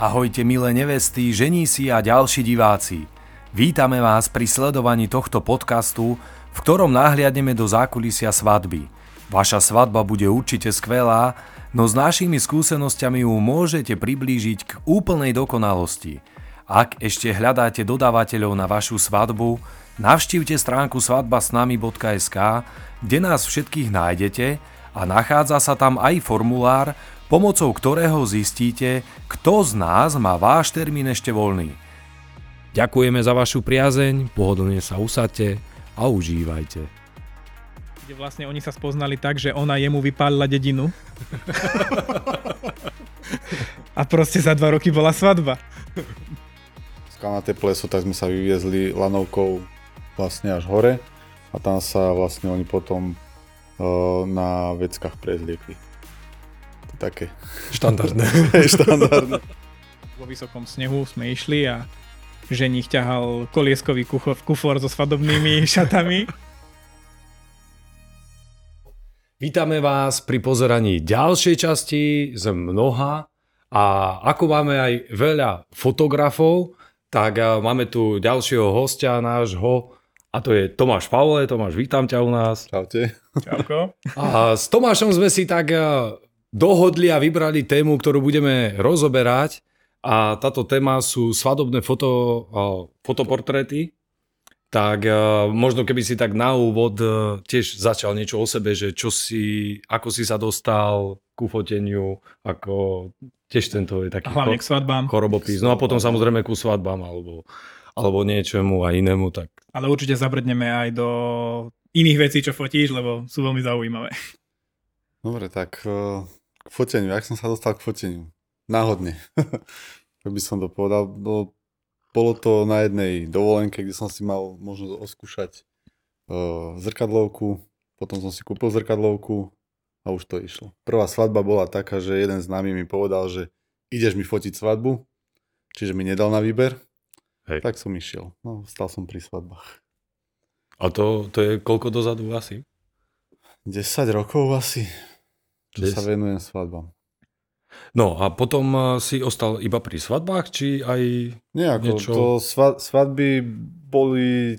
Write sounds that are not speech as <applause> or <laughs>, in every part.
Ahojte milé nevesty, ženísi a ďalší diváci. Vítame vás pri sledovaní tohto podcastu, v ktorom nahliadneme do zákulisia svadby. Vaša svadba bude určite skvelá, no s našimi skúsenosťami ju môžete priblížiť k úplnej dokonalosti. Ak ešte hľadáte dodávateľov na vašu svadbu, navštívte stránku svadbasnami.sk, kde nás všetkých nájdete a nachádza sa tam aj formulár, pomocou ktorého zistíte, kto z nás má váš termín ešte voľný. Ďakujeme za vašu priazeň, pohodlne sa usadte a užívajte. Kde vlastne oni sa spoznali tak, že ona jemu vypálila dedinu. <laughs> a proste za dva roky bola svadba. Skalnaté pleso, tak sme sa vyviezli lanovkou vlastne až hore a tam sa vlastne oni potom uh, na veckách prezliekli také. Štandardné. <laughs> Štandardné. Vo vysokom snehu sme išli a ženich ťahal kolieskový kufor, kufor so svadobnými <laughs> šatami. Vítame vás pri pozeraní ďalšej časti z mnoha a ako máme aj veľa fotografov, tak máme tu ďalšieho hostia nášho a to je Tomáš Pavle. Tomáš, vítam ťa u nás. Čaute. Čauko. A s Tomášom sme si tak dohodli a vybrali tému, ktorú budeme rozoberať a táto téma sú svadobné foto, fotoportréty. Tak možno keby si tak na úvod e, tiež začal niečo o sebe, že čo si, ako si sa dostal ku foteniu, ako tiež tento je taký hlavne k svadbám. chorobopis. No a potom samozrejme ku svadbám alebo, alebo niečomu a inému. Tak. Ale určite zabrdneme aj do iných vecí, čo fotíš, lebo sú veľmi zaujímavé. Dobre, tak e, k foteniu, jak som sa dostal k foteniu? Náhodne. <laughs> tak by som to povedal. No, bolo to na jednej dovolenke, kde som si mal možnosť oskúšať uh, zrkadlovku, potom som si kúpil zrkadlovku a už to išlo. Prvá svadba bola taká, že jeden z nami mi povedal, že ideš mi fotiť svadbu, čiže mi nedal na výber, Hej. tak som išiel. No, stal som pri svadbách. A to, to je koľko dozadu asi? 10 rokov asi. Čo sa venujem svadbám. No a potom eh, si ostal iba pri svadbách, či aj Nie, ako niečo... to svadby boli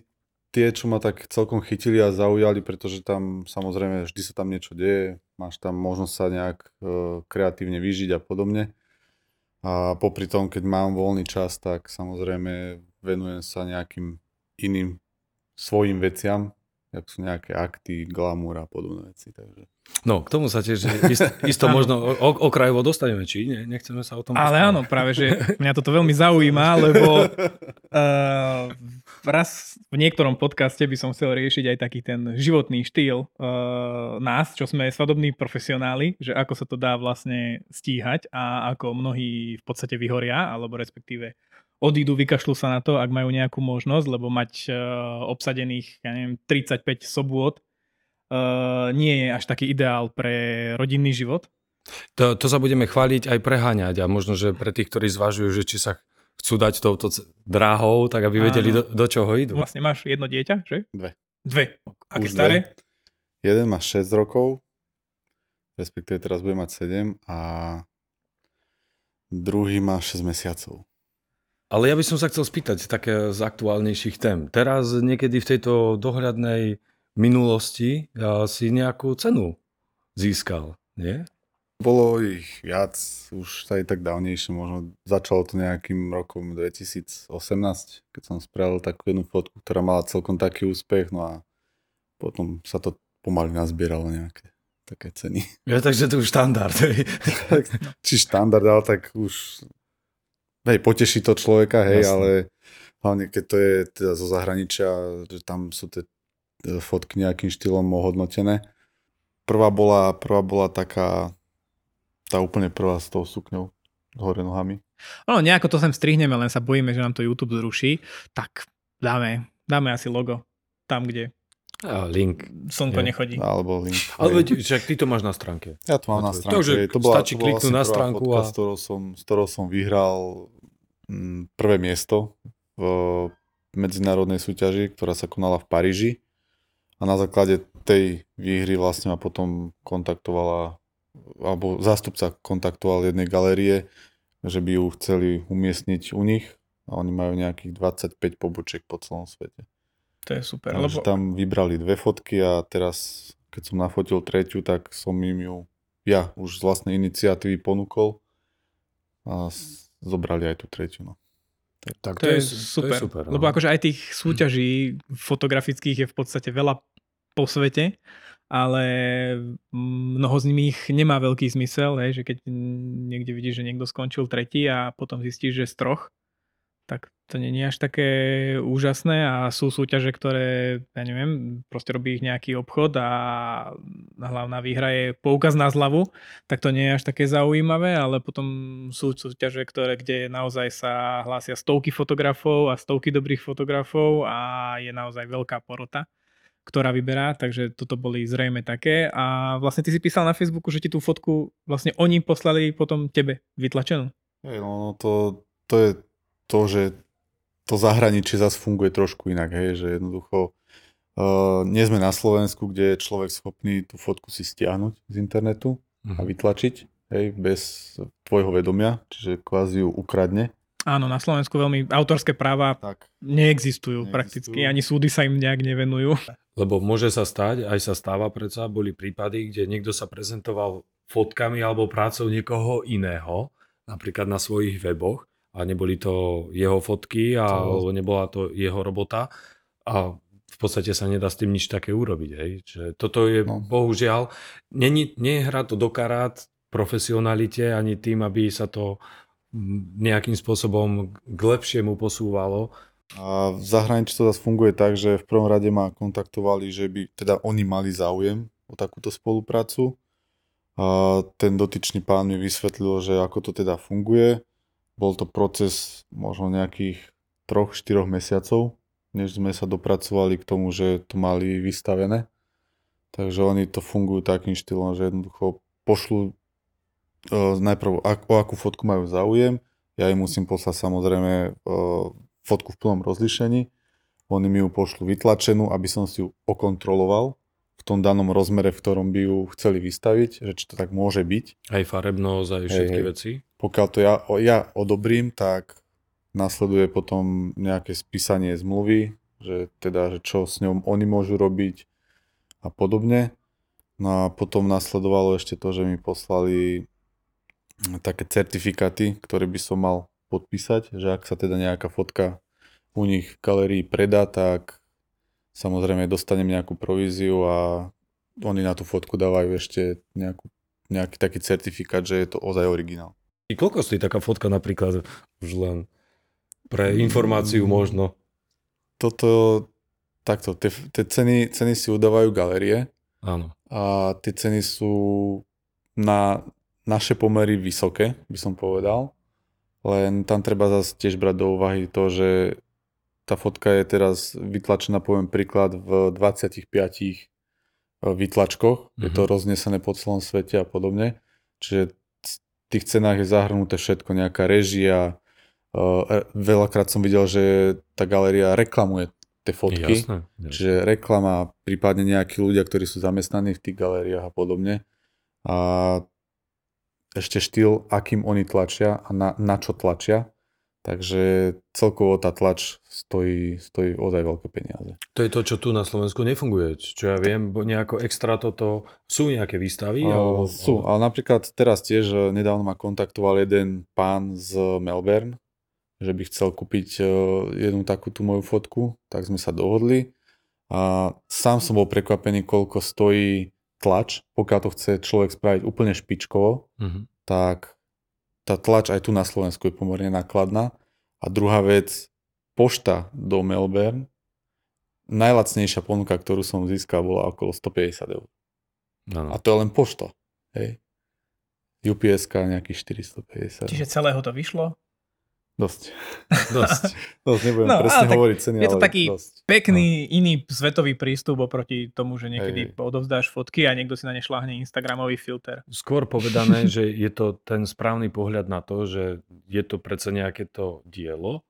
tie, čo ma tak celkom chytili a zaujali, pretože tam samozrejme vždy sa tam niečo deje, máš tam možnosť sa nejak uh, kreatívne vyžiť a podobne. A popri tom, keď mám voľný čas, tak samozrejme venujem sa nejakým iným svojim veciam, ako sú nejaké akty, glamour a podobné veci. Takže. No, k tomu sa tiež <laughs> isto, isto možno okrajovo dostaneme, či nie? Nechceme sa o tom Ale áno, práve, že <laughs> mňa toto veľmi zaujíma, lebo uh, raz v niektorom podcaste by som chcel riešiť aj taký ten životný štýl uh, nás, čo sme svadobní profesionáli, že ako sa to dá vlastne stíhať a ako mnohí v podstate vyhoria, alebo respektíve odídu, vykašľú sa na to, ak majú nejakú možnosť, lebo mať uh, obsadených, ja neviem, 35 sobôt uh, nie je až taký ideál pre rodinný život. To, to sa budeme chváliť aj preháňať a možno, že pre tých, ktorí zvažujú, že či sa chcú dať touto dráhou, tak aby vedeli, do, do čoho idú. Vlastne máš jedno dieťa, že? Dve. Dve. Aké Už staré? Dve. Jeden má 6 rokov, respektíve teraz bude mať 7 a druhý má 6 mesiacov. Ale ja by som sa chcel spýtať také z aktuálnejších tém. Teraz niekedy v tejto dohľadnej minulosti si nejakú cenu získal, nie? Bolo ich viac, už aj tak dávnejšie, možno začalo to nejakým rokom 2018, keď som spravil takú jednu fotku, ktorá mala celkom taký úspech, no a potom sa to pomaly nazbieralo nejaké také ceny. Ja, takže to už štandard. <laughs> Či štandard, ale tak už hej, poteší to človeka, hej, Jasne. ale hlavne keď to je teda zo zahraničia, že tam sú tie fotky nejakým štýlom ohodnotené. Prvá bola, prvá bola taká, tá úplne prvá s tou sukňou hore nohami. No, nejako to sem strihneme, len sa bojíme, že nám to YouTube zruší. Tak dáme, dáme asi logo tam, kde a link. Slnko nechodí. Alebo link. Ale veď, však ty to máš na stránke. Ja to mám na stránke. Takže to bola, stačí to bola kliknúť na stránku. Fotka, a... s, ktorou som, s ktorou som vyhral m, mm, prvé miesto v medzinárodnej súťaži, ktorá sa konala v Paríži a na základe tej výhry vlastne ma potom kontaktovala alebo zástupca kontaktoval jednej galérie že by ju chceli umiestniť u nich a oni majú nejakých 25 pobočiek po celom svete. To je super. Takže Lebo... tam vybrali dve fotky a teraz, keď som nafotil tretiu, tak som im ju ja už z vlastnej iniciatívy ponúkol a zobrali aj tú tretiu. No. Tak To, je, super. To je super no. Lebo akože aj tých súťaží fotografických je v podstate veľa po svete, ale mnoho z nich nemá veľký zmysel, hej, že keď niekde vidíš, že niekto skončil tretí a potom zistíš, že z troch, tak to je až také úžasné a sú súťaže, ktoré, ja neviem, proste robí ich nejaký obchod a hlavná výhra je poukaz na zľavu, tak to nie je až také zaujímavé, ale potom sú súťaže, ktoré, kde naozaj sa hlásia stovky fotografov a stovky dobrých fotografov a je naozaj veľká porota ktorá vyberá, takže toto boli zrejme také. A vlastne ty si písal na Facebooku, že ti tú fotku vlastne oni poslali potom tebe vytlačenú. Hej, no, no to, to je to, že to zahraničie zase funguje trošku inak, hej, že jednoducho uh, nie sme na Slovensku, kde je človek schopný tú fotku si stiahnuť z internetu a Mhm. vytlačiť, hej, bez tvojho vedomia, čiže kvázi ju ukradne. Áno, na Slovensku veľmi autorské práva Tak. neexistujú, Neexistujú. prakticky, ani súdy sa im nejak nevenujú. Lebo môže sa stať, aj sa stáva predsa, boli prípady, kde niekto sa prezentoval fotkami alebo prácou niekoho iného, napríklad na svojich weboch a neboli to jeho fotky a, To- nebola to jeho robota a v podstate sa nedá s tým nič také urobiť. Hej. Čiže toto je No. bohužiaľ, není, nehrá to do karát profesionalite ani tým, aby sa to nejakým spôsobom k lepšiemu posúvalo. A v zahraničí to zase funguje tak, že v prvom rade ma kontaktovali, že by teda oni mali záujem o takúto spoluprácu. A ten dotyčný pán mi vysvetlil, že ako to teda funguje. Bol to proces možno nejakých 3-4 mesiacov, než sme sa dopracovali k tomu, že to mali vystavené. Takže oni to fungujú takým štýlom, že jednoducho pošlu e, najprv ak, o akú fotku majú záujem, ja im musím poslať samozrejme e, fotku v plnom rozlišení, oni mi ju pošlu vytlačenú, aby som si ju okontroloval v tom danom rozmere, v ktorom by ju chceli vystaviť, že či to tak môže byť. Aj farebnosť, aj všetky hej. veci. Pokiaľ to ja, ja odobrím, tak nasleduje potom nejaké spísanie zmluvy, že teda, že čo s ňou oni môžu robiť a podobne. No a potom nasledovalo ešte to, že mi poslali také certifikáty, ktoré by som mal podpísať, že ak sa teda nejaká fotka u nich v galerii predá, tak samozrejme dostanem nejakú províziu a oni na tú fotku dávajú ešte nejakú, nejaký taký certifikát, že je to ozaj originál. I koľko stojí taká fotka napríklad už len pre informáciu Mm. možno? Toto, takto, tie, tie ceny, ceny si udávajú galerie Áno. a tie ceny sú na naše pomery vysoké, by som povedal. Len tam treba zase tiež brať do úvahy to, že tá fotka je teraz vytlačená, poviem príklad, v 25 vytlačkoch. Je to Mhm. roznesené po celom svete a podobne. Čiže tých cenách je zahrnuté všetko, nejaká režia. Uh, veľakrát som videl, že tá galéria reklamuje tie fotky. Jasné. jasné. Čiže reklama, prípadne nejakí ľudia, ktorí sú zamestnaní v tých galériách a podobne. A ešte štýl, akým oni tlačia a na, na čo tlačia. Takže celkovo tá tlač stojí, stojí ozaj veľké peniaze. To je to, čo tu na Slovensku nefunguje. Čo ja viem, bo nejako extra toto... Sú nejaké výstavy? Uh, alebo, sú, ale napríklad teraz tiež eh, nedávno ma kontaktoval jeden pán z Melbourne, že by chcel kúpiť eh, jednu takú tú moju fotku, tak sme sa dohodli. A sám som bol prekvapený, koľko stojí tlač, pokiaľ to chce človek spraviť úplne špičkovo, Mhm. tak tá tlač aj tu na Slovensku je pomerne nákladná. A druhá vec, pošta do Melbourne, najlacnejšia ponuka, ktorú som získal, bola okolo 150 eur. Áno. A to je len pošta. Hej. ups nejakých 450. Čiže celého to vyšlo. Dosť. <laughs> Dosť. <laughs> Dosť, nebudem No, presne tak hovoriť ceny, je to ale taký- dosť. Pekný iný svetový prístup oproti tomu, že niekedy hej. odovzdáš fotky a niekto si na ne šláhne Instagramový filter. Skôr povedané, <laughs> že je to ten správny pohľad na to, že je to predsa nejaké to dielo,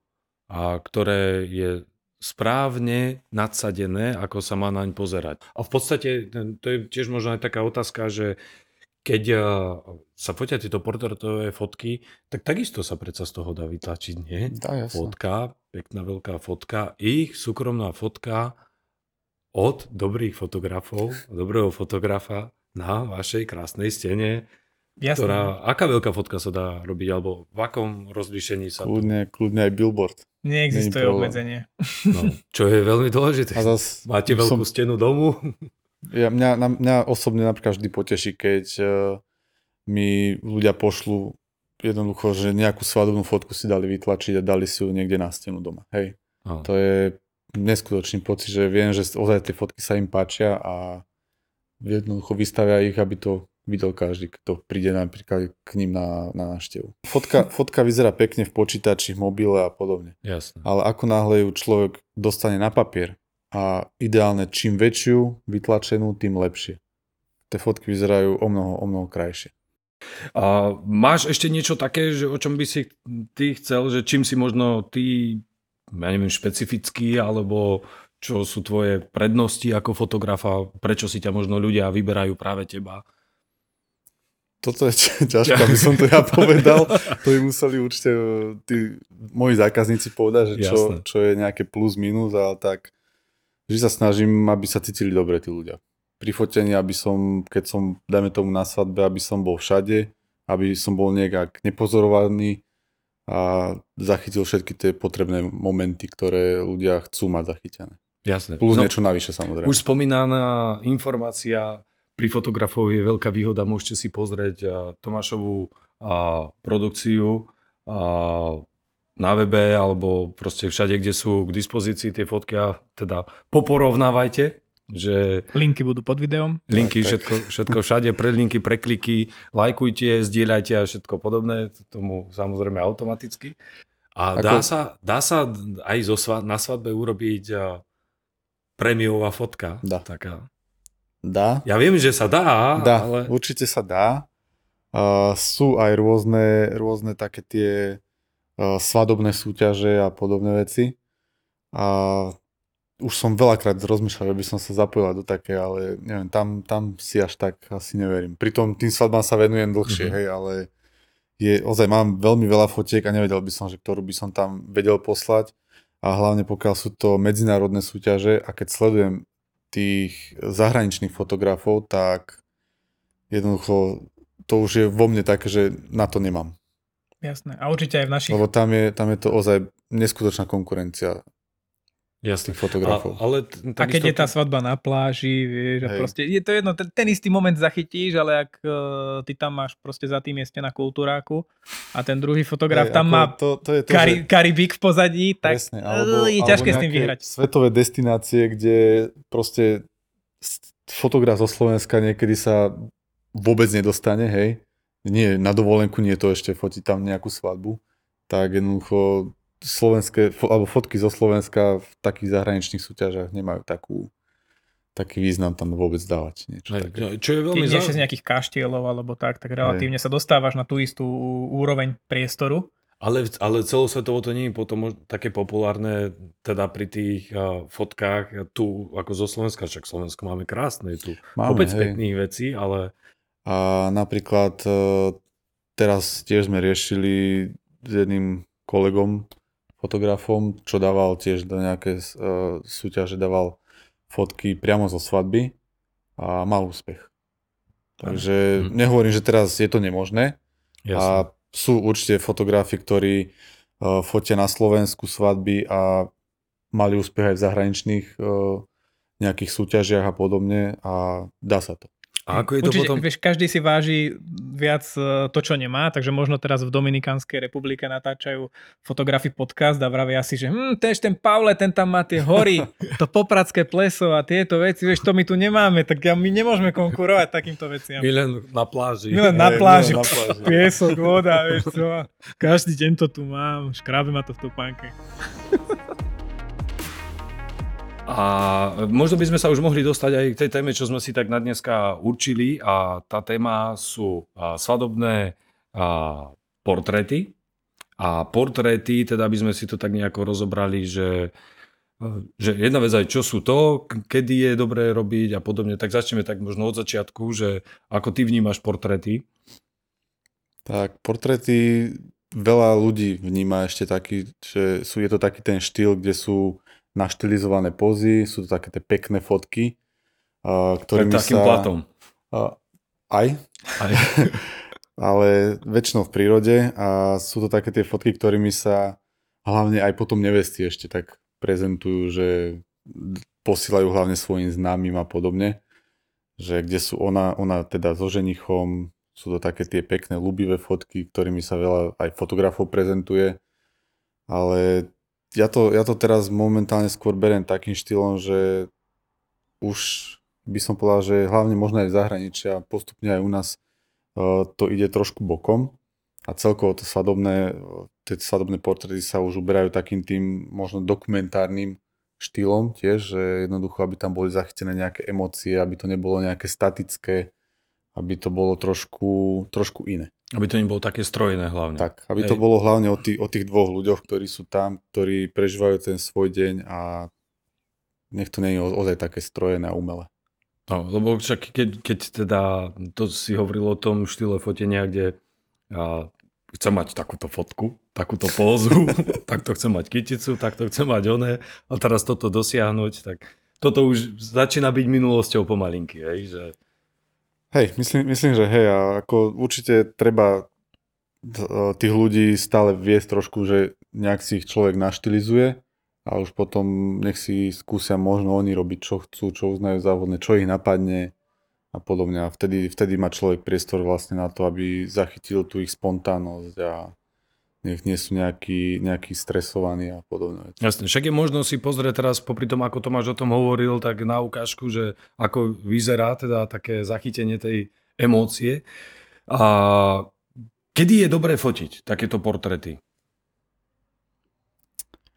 a ktoré je správne nadsadené, ako sa má naň pozerať. A v podstate to je tiež možno aj taká otázka, že keď uh, sa fotia tieto portrétové fotky, tak takisto sa predsa z toho dá vytlačiť, nie? Dá, jasne. Fotka, pekná veľká fotka, ich súkromná fotka od dobrých fotografov, dobrého fotografa na vašej krásnej stene, Jasné. ktorá, aká veľká fotka sa dá robiť, alebo v akom rozlíšení sa... Kľudne, kľudne aj billboard. Neexistuje obmedzenie. No, čo je veľmi dôležité. A zas Máte veľkú som, stenu domu? ja, mňa, na, mňa osobne napríklad vždy poteší, keď uh, mi ľudia pošlú jednoducho, že nejakú svadobnú fotku si dali vytlačiť a dali si ju niekde na stenu doma. Hej. No. To je neskutočný pocit, že viem, že ozaj tie fotky sa im páčia a jednoducho vystavia ich, aby to videl každý, kto príde napríklad k ním na, na návštevu. Fotka, fotka vyzerá pekne v počítači, v mobile a podobne. Jasné. Ale ako náhle ju človek dostane na papier a ideálne čím väčšiu vytlačenú, tým lepšie. Tie fotky vyzerajú o mnoho, o mnoho krajšie. A máš ešte niečo také, že o čom by si ty chcel, že čím si možno ty, ja neviem, špecifický, alebo čo sú tvoje prednosti ako fotografa, prečo si ťa možno ľudia vyberajú práve teba? Toto je ťa- ťažké, aby som to ja <laughs> povedal. To by museli určite e, tí moji zákazníci povedať, že čo, čo je nejaké plus minus, ale tak vždy sa snažím, aby sa cítili dobre tí ľudia. Pri fotení, aby som, keď som, dajme tomu na svadbe, aby som bol všade, aby som bol nejak nepozorovaný a zachytil všetky tie potrebné momenty, ktoré ľudia chcú mať zachytené. Jasné. Plus No, niečo navyše samozrejme. Už spomínaná informácia pri fotografov je veľká výhoda, môžete si pozrieť a, Tomášovú a, produkciu a, na webe alebo proste všade, kde sú k dispozícii tie fotky a teda poporovnávajte, že Linky budú pod videom. linky, Tak, tak. všetko, všetko všade, predlinky, prekliky, lajkujte, zdieľajte a všetko podobné, tomu samozrejme automaticky. A Ako- dá, sa, dá sa aj zo, sva- na svadbe urobiť a, prémiová fotka. Dá. Taká. Dá? Ja viem, že sa dá, Dá, ale... určite sa dá. Uh, sú aj rôzne, rôzne také tie uh, svadobné súťaže a podobné veci. A už som veľakrát rozmýšľal, že by som sa zapojila do také, ale neviem, tam, tam si až tak asi neverím. Pritom tým svadbám sa venujem dlhšie, Mhm. hej, ale je, ozaj mám veľmi veľa fotiek a nevedel by som, že ktorú by som tam vedel poslať. A hlavne pokiaľ sú to medzinárodné súťaže a keď sledujem tých zahraničných fotografov, tak jednoducho to už je vo mne také, že na to nemám. Jasné. A určite aj v našich... Lebo tam je, tam je to ozaj neskutočná konkurencia Jasne. tých A, fotografov. ale t- A keď je tá svadba na pláži, vieš, a Hej. proste, je to jedno, ten, ten istý moment zachytíš, ale ak uh, ty tam máš proste za tým je stena kultúráku a ten druhý fotograf Hej, tam má to, to je to, Kari, že... Karibik v pozadí, tak Presne, alebo, je ťažké s tým vyhrať. Svetové destinácie, kde proste fotograf zo Slovenska niekedy sa vôbec nedostane, hej. Nie, na dovolenku nie to ešte fotiť tam nejakú svadbu. Tak jednoducho slovenské, alebo fotky zo Slovenska v takých zahraničných súťažiach nemajú takú, taký význam tam vôbec dávať. Niečo Hej, také. Čo je Keď veľmi zaujímavé. z nejakých kaštielov alebo tak, tak relatívne sa dostávaš na tú istú úroveň priestoru. Ale, ale celosvetovo to nie je potom také populárne teda pri tých uh, fotkách tu ako zo Slovenska, však Slovensko máme krásne, tu Máme, hej. pekných vecí, ale A napríklad e, teraz tiež sme riešili s jedným kolegom, fotografom, čo dával tiež do nejaké e, súťaže, dával fotky priamo zo svadby a mal úspech. Takže Mhm. nehovorím, že teraz je to nemožné jasne. a sú určite fotografi, ktorí e, fotia na Slovensku svadby a mali úspech aj v zahraničných e, nejakých súťažiach a podobne a dá sa to. A ako je to Určite, potom... vieš, každý si váži viac e, to, čo nemá, takže možno teraz v Dominikánskej republike natáčajú fotografi podcast a vravia si, že hm, tež ten Pavle, ten tam má tie hory, <laughs> to popradské pleso a tieto veci, vieš, to my tu nemáme, tak my nemôžeme konkurovať takýmto veciam. My len na pláži. My len <laughs> na pláži, na pláži. piesok, voda, vieš čo, každý deň to tu mám, škrábe ma to v topánke. <laughs> A možno by sme sa už mohli dostať aj k tej téme, čo sme si tak na dneska určili a tá téma sú svadobné a, portréty. A portréty, teda by sme si to tak nejako rozobrali, že že jedna vec aj čo sú to, kedy je dobré robiť a podobne, tak začneme tak možno od začiatku, že ako ty vnímaš portréty? Tak portréty veľa ľudí vníma ešte taký, že sú, je to taký ten štýl, kde sú naštilizované pozy, sú to také tie pekné fotky, ktorými takým sa... platom. Aj. Aj. <laughs> ale väčšinou v prírode a sú to také tie fotky, ktorými sa hlavne aj potom nevesty ešte tak prezentujú, že posílajú hlavne svojim známym a podobne, že kde sú ona, ona teda so ženichom, sú to také tie pekné, ľubivé fotky, ktorými sa veľa aj fotografov prezentuje, ale ja to, ja to teraz momentálne skôr beriem takým štýlom, že už by som povedal, že hlavne možno aj v zahraničí a postupne aj u nás uh, to ide trošku bokom a celkovo to svadobné, tie svadobné portréty sa už uberajú takým tým možno dokumentárnym štýlom tiež, že jednoducho, aby tam boli zachytené nejaké emócie, aby to nebolo nejaké statické, aby to bolo trošku, trošku iné. Aby to nebolo také strojené hlavne. Tak, aby Hej. to bolo hlavne o, tých, o tých dvoch ľuďoch, ktorí sú tam, ktorí prežívajú ten svoj deň a nech to nie je ozaj také strojené a umelé. No, lebo však keď, keď teda, to si hovoril o tom štýle fotenia, kde a chcem mať takúto fotku, takúto pózu, <laughs> takto chcem mať kyticu, takto chcem mať oné a teraz toto dosiahnuť, tak toto už začína byť minulosťou pomalinky, hej, že... Hej, myslím, myslím, že hej, a ako určite treba tých ľudí stále viesť trošku, že nejak si ich človek naštilizuje a už potom nech si skúsia možno oni robiť, čo chcú, čo uznajú za vhodné, čo ich napadne, a podobne. A vtedy, vtedy má človek priestor vlastne na to, aby zachytil tú ich spontánnosť a nech nie sú nejakí, nejakí stresovaní a podobne. Jasne, však je možno si pozrieť teraz, popri tom, ako Tomáš o tom hovoril, tak na ukážku, že ako vyzerá teda také zachytenie tej emócie. A kedy je dobré fotiť takéto portrety?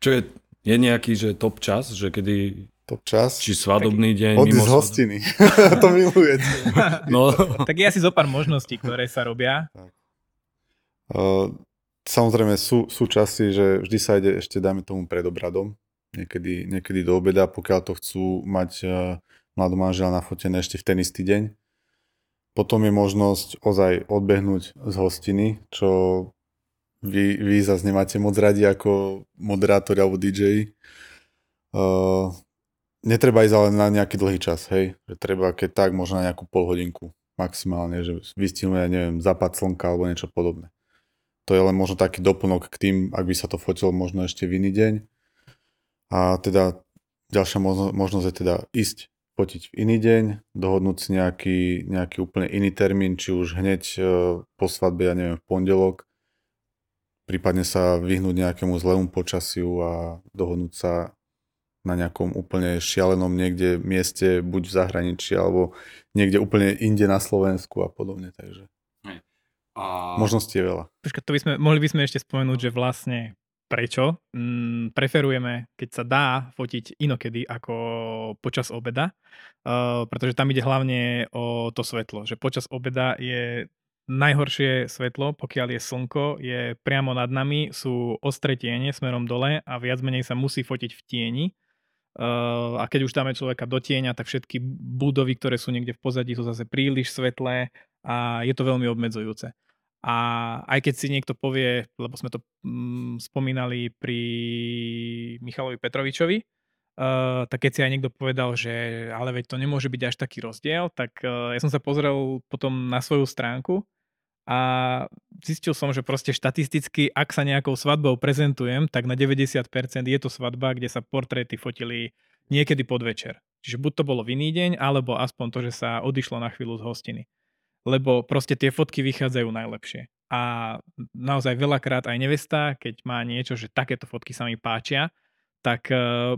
Čo je, je nejaký že top čas, že kedy top čas. Či svadobný deň. Odísť z hostiny. <laughs> to milujete. no. tak je asi zo pár možností, ktoré sa robia. Uh, samozrejme sú, sú časy, že vždy sa ide ešte, dajme tomu, pred obradom. Niekedy, niekedy do obeda, pokiaľ to chcú mať uh, mladú manžela nafotené ešte v ten istý deň. Potom je možnosť ozaj odbehnúť z hostiny, čo vy, vy zase nemáte moc radi ako moderátori alebo DJ. Uh, netreba ísť ale na nejaký dlhý čas, hej. Že treba, keď tak, možno na nejakú pol hodinku maximálne, že vystihnú, ja neviem, západ slnka alebo niečo podobné. To je len možno taký doplnok k tým, ak by sa to fotilo možno ešte v iný deň. A teda ďalšia možnosť je teda ísť fotiť v iný deň, dohodnúť si nejaký, nejaký úplne iný termín, či už hneď e, po svadbe, ja neviem, v pondelok, prípadne sa vyhnúť nejakému zlému počasiu a dohodnúť sa na nejakom úplne šialenom niekde mieste, buď v zahraničí, alebo niekde úplne inde na Slovensku a podobne, takže a... možností je veľa. Počkaj, to by sme, mohli by sme ešte spomenúť, že vlastne prečo mm, preferujeme, keď sa dá fotiť inokedy ako počas obeda, uh, pretože tam ide hlavne o to svetlo, že počas obeda je najhoršie svetlo, pokiaľ je slnko, je priamo nad nami, sú ostré tiene smerom dole a viac menej sa musí fotiť v tieni Uh, a keď už dáme človeka do tieňa, tak všetky budovy, ktoré sú niekde v pozadí, sú zase príliš svetlé a je to veľmi obmedzujúce. A aj keď si niekto povie, lebo sme to mm, spomínali pri Michalovi Petrovičovi, uh, tak keď si aj niekto povedal, že ale veď to nemôže byť až taký rozdiel, tak uh, ja som sa pozrel potom na svoju stránku a zistil som, že proste štatisticky, ak sa nejakou svadbou prezentujem, tak na 90% je to svadba, kde sa portréty fotili niekedy podvečer. Čiže buď to bolo v iný deň, alebo aspoň to, že sa odišlo na chvíľu z hostiny. Lebo proste tie fotky vychádzajú najlepšie. A naozaj veľakrát aj nevesta, keď má niečo, že takéto fotky sa mi páčia, tak uh,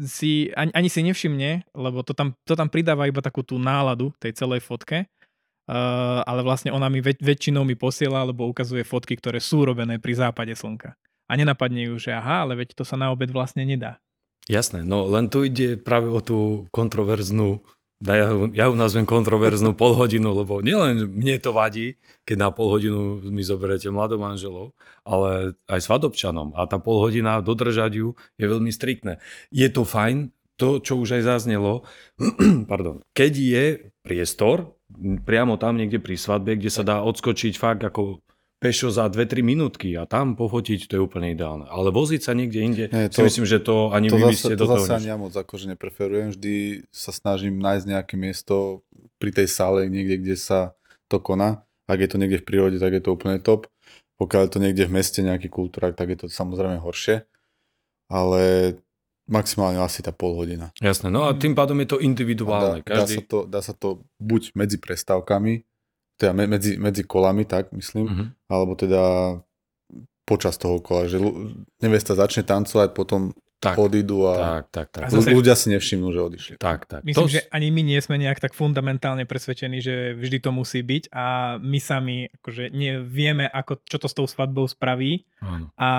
si ani, ani si nevšimne, lebo to tam, to tam pridáva iba takú tú náladu tej celej fotke Uh, ale vlastne ona mi väč- väčšinou mi posiela alebo ukazuje fotky, ktoré sú robené pri západe slnka. A nenapadne ju, že aha, ale veď to sa na obed vlastne nedá. Jasné, no len tu ide práve o tú kontroverznú ja, ja ju nazvem kontroverznú pol hodinu, lebo nielen mne to vadí, keď na pol hodinu mi zoberete mladom manželov, ale aj svadobčanom. A tá pol hodina dodržať ju je veľmi striktné. Je to fajn, to, čo už aj zaznelo, <clears throat> pardon, keď je priestor, priamo tam niekde pri svadbe, kde sa dá odskočiť fakt ako pešo za 2-3 minútky a tam pofotiť, to je úplne ideálne. Ale voziť sa niekde inde, Nie, to, si myslím, že to ani to vy zase, ste to do toho... To zase ani ja moc akože nepreferujem. Vždy sa snažím nájsť nejaké miesto pri tej sále, niekde, kde sa to koná. Ak je to niekde v prírode, tak je to úplne top. Pokiaľ je to niekde v meste, nejaký kultúrak, tak je to samozrejme horšie. Ale maximálne asi tá pol hodina. Jasné, no a tým pádom je to individuálne. Dá, Každý... dá, sa to, dá sa to buď medzi prestávkami, teda medzi, medzi kolami, tak myslím, uh-huh. alebo teda počas toho kola, že nevesta začne tancovať, potom tak, odídu a, tak, tak, tak. a zase, ľudia si nevšimnú, že odišli. Tak, tak. Myslím, to... že ani my nie sme nejak tak fundamentálne presvedčení, že vždy to musí byť a my sami akože nevieme, ako, čo to s tou svadbou spraví Áno. a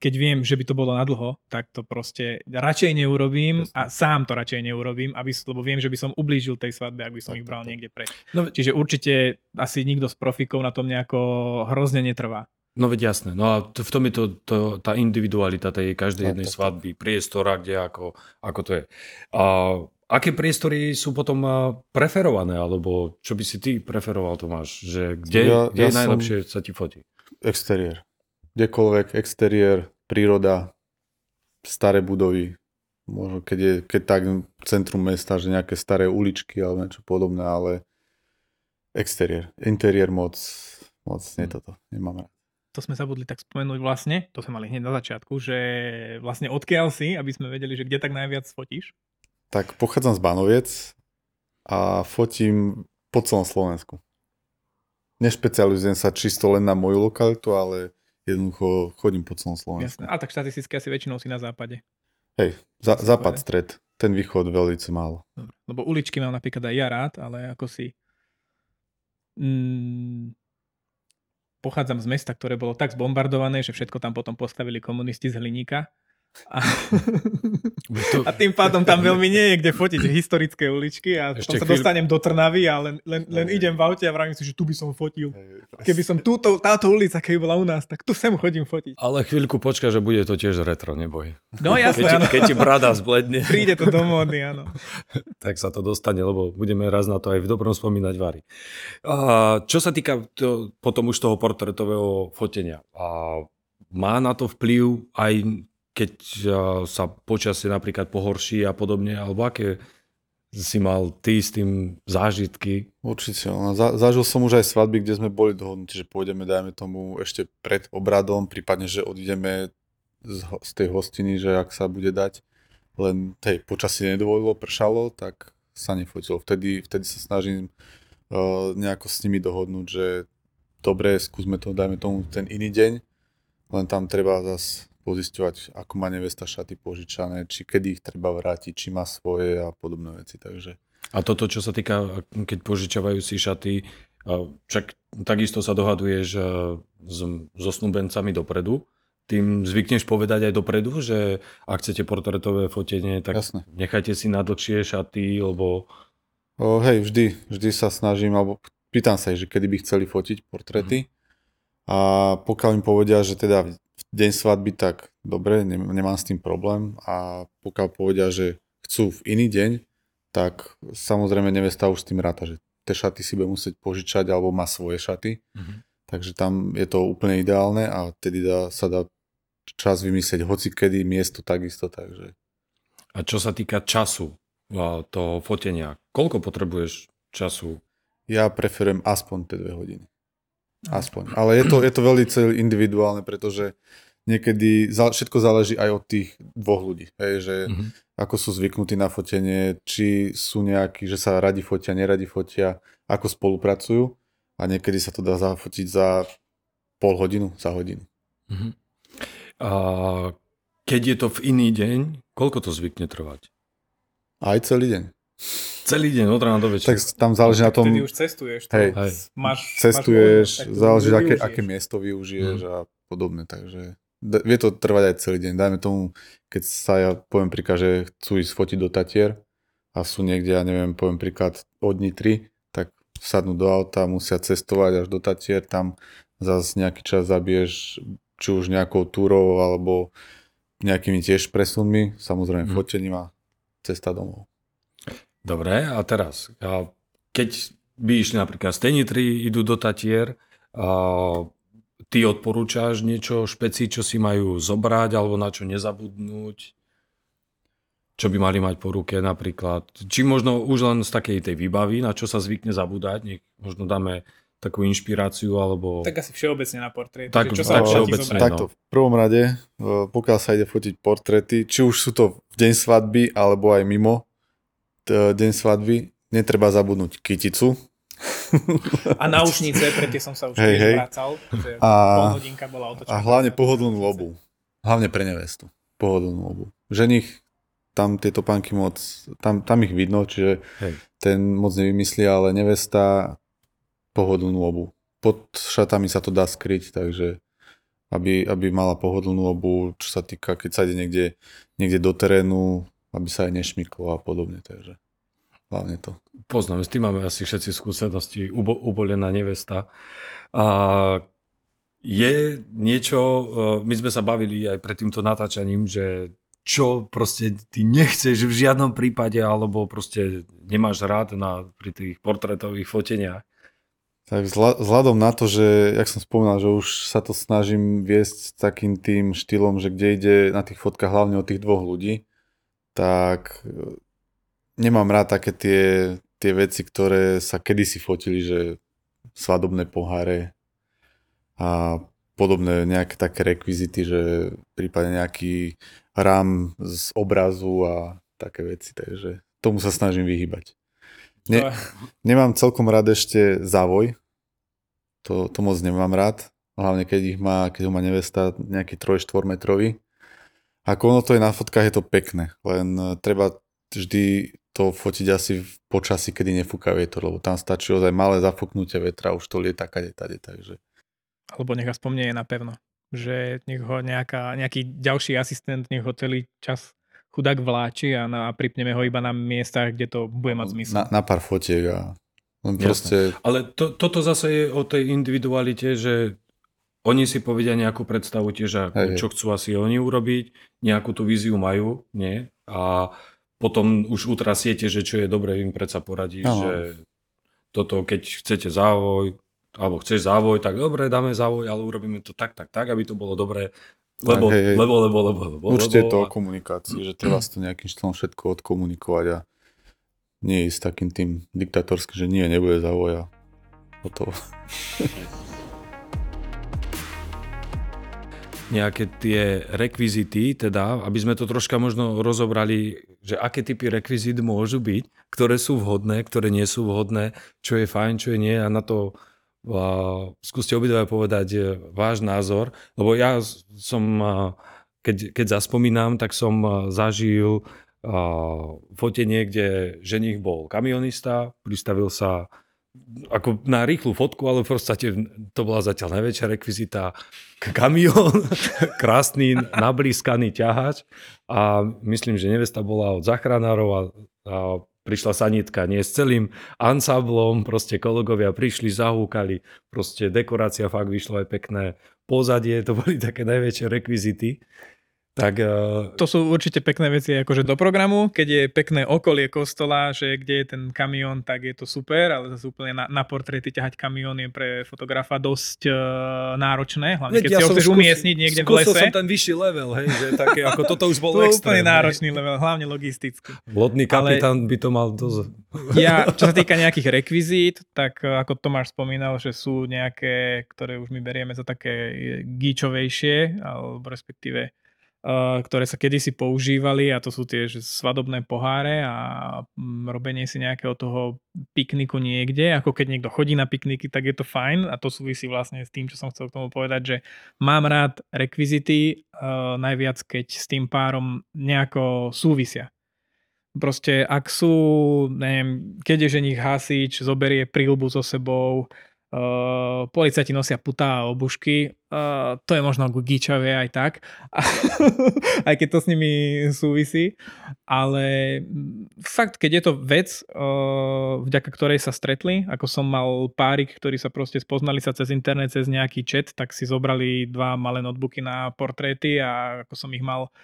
keď viem, že by to bolo nadlho, tak to proste radšej neurobím a sám to radšej neurobím, aby, lebo viem, že by som ublížil tej svadbe, ak by som tak, ich bral tak, niekde preč. No, Čiže určite asi nikto z profikov na tom nejako hrozne netrvá. No veď jasné. No a v tom je to, to tá individualita tej každej jednej svadby, priestora, kde ako, ako to je. A aké priestory sú potom preferované, alebo čo by si ty preferoval, Tomáš? Že kde, ja, kde ja je najlepšie sa ti fotí? Exteriér. Kdekoľvek, exteriér, príroda, staré budovy, možno keď je keď tak centrum mesta, že nejaké staré uličky alebo niečo podobné, ale exteriér. Interiér moc, moc nie hm. toto, nemám rád to sme zabudli tak spomenúť vlastne, to sme mali hneď na začiatku, že vlastne odkiaľ si, aby sme vedeli, že kde tak najviac fotíš? Tak pochádzam z Banoviec a fotím po celom Slovensku. Nešpecializujem sa čisto len na moju lokalitu, ale jednoducho chodím po celom Slovensku. Jasné. A tak štatisticky asi väčšinou si na západe. Hej, za, západ, stred. Ten východ veľmi málo. Dobre. Lebo uličky mám napríklad aj ja rád, ale ako si... Mm, pochádzam z mesta, ktoré bolo tak zbombardované, že všetko tam potom postavili komunisti z hliníka. A, a tým pádom tam <laughs> veľmi nie je kde fotiť historické uličky a Ešte potom sa dostanem do Trnavy a len, len, len idem v aute a vravím si, že tu by som fotil. Keby som túto, táto ulica, keby bola u nás, tak tu sem chodím fotiť. Ale chvíľku počka, že bude to tiež retro, neboj. No <laughs> jasné, keď, áno. Keď ti brada zbledne. <laughs> Príde to do módy, áno. tak sa to dostane, lebo budeme raz na to aj v dobrom spomínať Vary. A čo sa týka to, potom už toho portretového fotenia, a má na to vplyv aj keď sa počasie napríklad pohorší a podobne, alebo aké si mal ty s tým zážitky? Určite. No, za, zažil som už aj svadby, kde sme boli dohodnutí, že pôjdeme, dajme tomu, ešte pred obradom, prípadne, že odídeme z, z tej hostiny, že ak sa bude dať, len tej počasie nedovolilo, pršalo, tak sa nefotilo. Vtedy, vtedy sa snažím uh, nejako s nimi dohodnúť, že dobre, skúsme to, dajme tomu ten iný deň, len tam treba zase pozisťovať, ako má nevesta šaty požičané, či kedy ich treba vrátiť, či má svoje a podobné veci. Takže... A toto, čo sa týka, keď požičavajú si šaty, však takisto sa dohaduješ so snúbencami dopredu, tým zvykneš povedať aj dopredu, že ak chcete portretové fotenie, tak Jasne. nechajte si na dlhšie šaty, lebo... O, hej, vždy, vždy sa snažím, alebo pýtam sa že kedy by chceli fotiť portrety. Mm. A pokiaľ im povedia, že teda deň svadby, tak dobre, nemám s tým problém a pokiaľ povedia, že chcú v iný deň, tak samozrejme nevesta už s tým ráta, že tie šaty si bude musieť požičať alebo má svoje šaty. Mm-hmm. Takže tam je to úplne ideálne a tedy dá, sa dá čas vymyslieť hoci kedy, miesto takisto. Takže. A čo sa týka času toho fotenia, koľko potrebuješ času? Ja preferujem aspoň tie dve hodiny. Aspoň. Ale je to, je to veľmi individuálne, pretože niekedy všetko záleží aj od tých dvoch ľudí. Hej, že mm-hmm. ako sú zvyknutí na fotenie, či sú nejakí, že sa radi fotia, neradi fotia, ako spolupracujú a niekedy sa to dá zafotiť za pol hodinu, za hodinu. Mm-hmm. A keď je to v iný deň, koľko to zvykne trvať? Aj celý deň. Celý deň, od rána do večera. Tak tam záleží na tom... Vtedy už cestuješ. To hej, hej. Máš, cestuješ, máš záleží, aké, aké miesto využiješ mm. a podobne, takže vie to trvať aj celý deň. Dajme tomu, keď sa ja poviem príka, že chcú ísť fotiť do Tatier a sú niekde, ja neviem, poviem príklad od Nitry, tak sadnú do auta, musia cestovať až do Tatier, tam zase nejaký čas zabiješ či už nejakou túrou alebo nejakými tiež presunmi, samozrejme hmm. fotením a cesta domov. Dobre, a teraz, keď by išli napríklad z Tenitry, idú do Tatier, a ty odporúčaš niečo špeci, čo si majú zobrať alebo na čo nezabudnúť? Čo by mali mať po ruke napríklad? Či možno už len z takej tej výbavy, na čo sa zvykne zabúdať? Nech možno dáme takú inšpiráciu alebo... Tak asi všeobecne na portrét. Tak, čo sa všeobecne, no. Takto, v prvom rade, pokiaľ sa ide fotiť portréty, či už sú to v deň svadby alebo aj mimo deň svadby, netreba zabudnúť kyticu, a náušnice, pre tie som sa už hey, hey. vracal, že a, bola otočená. A hlavne pohodlnú obu. Hlavne pre nevestu. Pohodlnú obu. Ženich tam tieto pánky moc, tam, tam ich vidno, čiže hey. ten moc nevymyslí, ale nevesta pohodlnú obu. Pod šatami sa to dá skryť, takže aby, aby mala pohodlnú obu, čo sa týka, keď sa ide niekde, niekde do terénu, aby sa aj nešmyklo a podobne. Takže hlavne to. Poznám, s tým máme asi všetci skúsenosti, ubo, ubolená nevesta. A je niečo, e, my sme sa bavili aj pred týmto natáčaním, že čo proste ty nechceš v žiadnom prípade, alebo proste nemáš rád na, pri tých portrétových foteniach. Tak vzhľadom na to, že, jak som spomínal, že už sa to snažím viesť takým tým štýlom, že kde ide na tých fotkách hlavne o tých dvoch ľudí, tak nemám rád také tie, tie veci, ktoré sa kedysi fotili, že svadobné poháre a podobné nejaké také rekvizity, že prípadne nejaký rám z obrazu a také veci, takže tomu sa snažím vyhybať. Ne, nemám celkom rád ešte závoj, to, to moc nemám rád, hlavne keď ich má, keď ho má nevesta nejaký 3-4 metrový. Ako ono to je na fotkách, je to pekné, len treba vždy to fotiť asi v počasí, kedy nefúka vietor, lebo tam stačí ozaj malé zafúknutie vetra, už to lieta kade tade, takže. Alebo nech aspoň nie je napevno. Že nech ho nejaká, nejaký ďalší asistent, nech ho celý čas chudák vláči a, na, a pripneme ho iba na miestach, kde to bude mať zmysel. Na, na pár fotiek a proste... Ale to, toto zase je o tej individualite, že oni si povedia nejakú predstavu tiež, ako, čo chcú asi oni urobiť, nejakú tú víziu majú, nie? A potom už utrasiete, že čo je dobre, im predsa poradíš, no. že toto, keď chcete závoj, alebo chceš závoj, tak dobre, dáme závoj, ale urobíme to tak, tak, tak, aby to bolo dobré, lebo, tak, hej, hej. lebo, lebo, lebo, lebo. Určite lebo, je to o komunikácii, že treba to nejakým štýlom všetko odkomunikovať a nie ísť takým tým diktatorským, že nie, nebude závoj a hotovo. <laughs> nejaké tie rekvizity, teda, aby sme to troška možno rozobrali, že aké typy rekvizit môžu byť, ktoré sú vhodné, ktoré nie sú vhodné, čo je fajn, čo je nie. A na to a, skúste obidva povedať e, váš názor, lebo ja som, keď, keď zaspomínam, tak som zažil a, fotenie, kde ženich bol kamionista, pristavil sa ako na rýchlu fotku, ale v podstate to bola zatiaľ najväčšia rekvizita. Kamión, <laughs> krásny, nablískaný ťahač a myslím, že nevesta bola od zachránárov a, a prišla sanitka nie s celým ansáblom, proste kolegovia prišli, zahúkali, proste dekorácia fakt vyšlo aj pekné pozadie, to boli také najväčšie rekvizity. Tak, uh... To sú určite pekné veci akože do programu, keď je pekné okolie kostola, že kde je ten kamión, tak je to super, ale zase úplne na, na portréty ťahať kamión je pre fotografa dosť uh, náročné, hlavne keď ja si ho chceš skúsi, umiestniť niekde v lese. som ten vyšší level, hej, že také, ako toto už bolo to extrém. úplne náročný level, hlavne logisticky. Lodný kapitán ale by to mal dosť. Ja, čo sa <laughs> týka nejakých rekvizít, tak eh, ako Tomáš spomínal, že sú nejaké, ktoré už my berieme za také gíčovejšie, alebo respektíve ktoré sa kedysi používali a to sú tie že svadobné poháre a mm, robenie si nejakého toho pikniku niekde, ako keď niekto chodí na pikniky, tak je to fajn a to súvisí vlastne s tým, čo som chcel k tomu povedať, že mám rád rekvizity uh, najviac, keď s tým párom nejako súvisia. Proste ak sú, neviem, keď je ženich hasič, zoberie prílbu so sebou, Uh, policajti nosia putá a obušky, uh, to je možno Gičavie aj tak, <laughs> aj keď to s nimi súvisí, ale fakt, keď je to vec, uh, vďaka ktorej sa stretli, ako som mal párik, ktorí sa proste spoznali sa cez internet, cez nejaký chat, tak si zobrali dva malé notebooky na portréty a ako som ich mal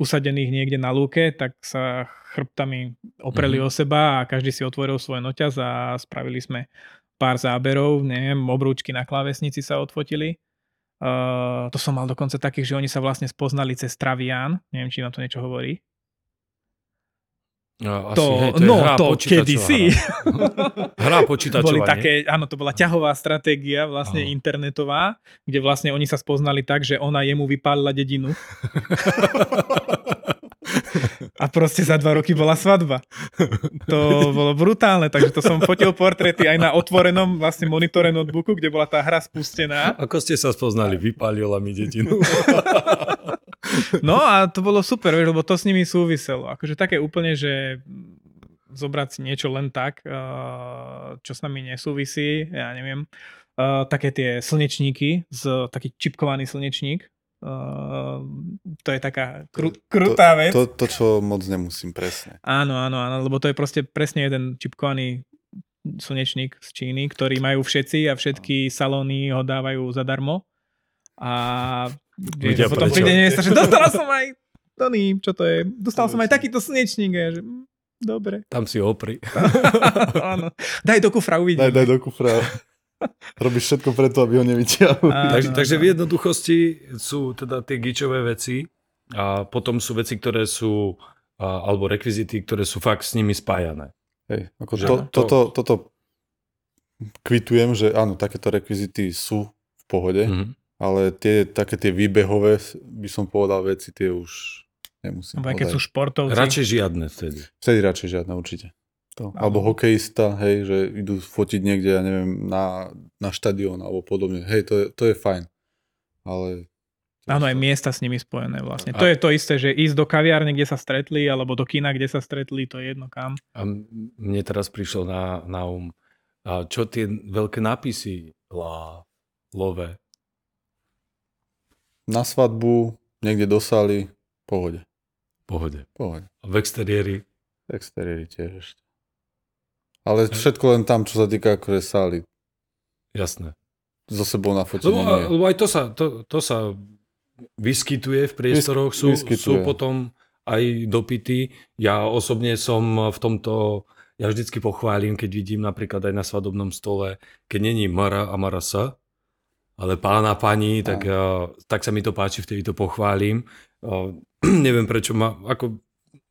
usadených niekde na lúke, tak sa chrbtami opreli mm-hmm. o seba a každý si otvoril svoj noťaz a spravili sme pár záberov, neviem, obrúčky na klávesnici sa odfotili. Uh, to som mal dokonca takých, že oni sa vlastne spoznali cez Travian, neviem, či vám to niečo hovorí. No, asi, to, hej, to no to kedysi. <laughs> Hra počítačová, Boli také, áno, to bola ťahová stratégia vlastne Aha. internetová, kde vlastne oni sa spoznali tak, že ona jemu vypálila dedinu. <laughs> A proste za dva roky bola svadba. To bolo brutálne, takže to som fotil portréty aj na otvorenom vlastne monitore notebooku, kde bola tá hra spustená. Ako ste sa spoznali? Vypálila mi dedinu. No a to bolo super, lebo to s nimi súviselo. Akože také úplne, že zobrať si niečo len tak, eh, čo s nami nesúvisí, ja neviem. Eh, také tie slnečníky, z, taký čipkovaný slnečník, Uh, to je taká kru, krutá to, vec. To, to, čo moc nemusím, presne. Áno, áno, áno, lebo to je proste presne jeden čipkovaný slnečník z Číny, ktorý majú všetci a všetky salóny ho dávajú zadarmo. A Ľudia potom príde nevesta, že dostala som aj Tony, čo to je? Dostal som aj takýto slnečník. A že, hm, dobre. Tam si opri. <laughs> áno. Daj do kufra, uvidíme. Daj, daj do kufra. <laughs> Robíš všetko preto, aby ho nevyťahli. Takže, takže v jednoduchosti sú teda tie gičové veci a potom sú veci, ktoré sú, a, alebo rekvizity, ktoré sú fakt s nimi spájané. Hej, ako to, to, toto, toto kvitujem, že áno, takéto rekvizity sú v pohode, mm-hmm. ale tie, také tie výbehové, by som povedal, veci, tie už nemusím. Keď sú športovci. Radšej žiadne vtedy. Vtedy radšej žiadne, určite. To. Alebo hokejista, hej, že idú fotiť niekde, ja neviem, na, na štadión alebo podobne. Hej, to je, to je fajn. Ale... Áno, aj miesta s nimi spojené vlastne. A... To je to isté, že ísť do kaviárne, kde sa stretli, alebo do kina, kde sa stretli, to je jedno kam. A mne teraz prišlo na, na um, a čo tie veľké nápisy la, love? Na svadbu, niekde dosali, pohode. Pohode. Pohode. A v exteriéri? V exteriéri tiež ešte. Ale všetko len tam, čo sa týka akože sály. Jasné. So sebou na fotení. Lebo, lebo aj to sa, to, to sa vyskytuje v priestoroch, sú, sú potom aj dopity. Ja osobne som v tomto, ja vždycky pochválim, keď vidím napríklad aj na svadobnom stole, keď není Mara a Marasa, ale pána, pani, tak, uh, tak sa mi to páči, vtedy to pochválim. <clears throat> Neviem prečo ma, ako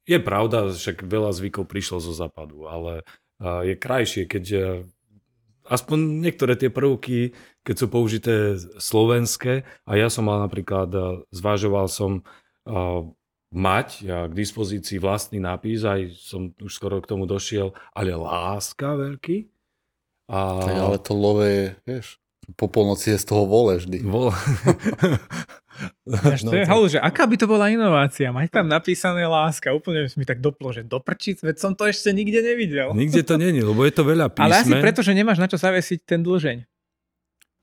je pravda, že veľa zvykov prišlo zo západu, ale je krajšie, keď e, aspoň niektoré tie prvky, keď sú použité slovenské, a ja som mal napríklad, e, zvážoval som e, mať ja k dispozícii vlastný nápis, aj som už skoro k tomu došiel, ale láska veľký. A... Tak ale to love je, vieš, po polnoci je z toho vole vždy. Vole. Až no, to je halu, že aká by to bola inovácia? Mať tam napísané láska. Úplne mi tak doplo, že doprčiť, veď som to ešte nikde nevidel. Nikde to není, lebo je to veľa písme. <laughs> Ale asi preto, že nemáš na čo zavesiť ten dlžeň.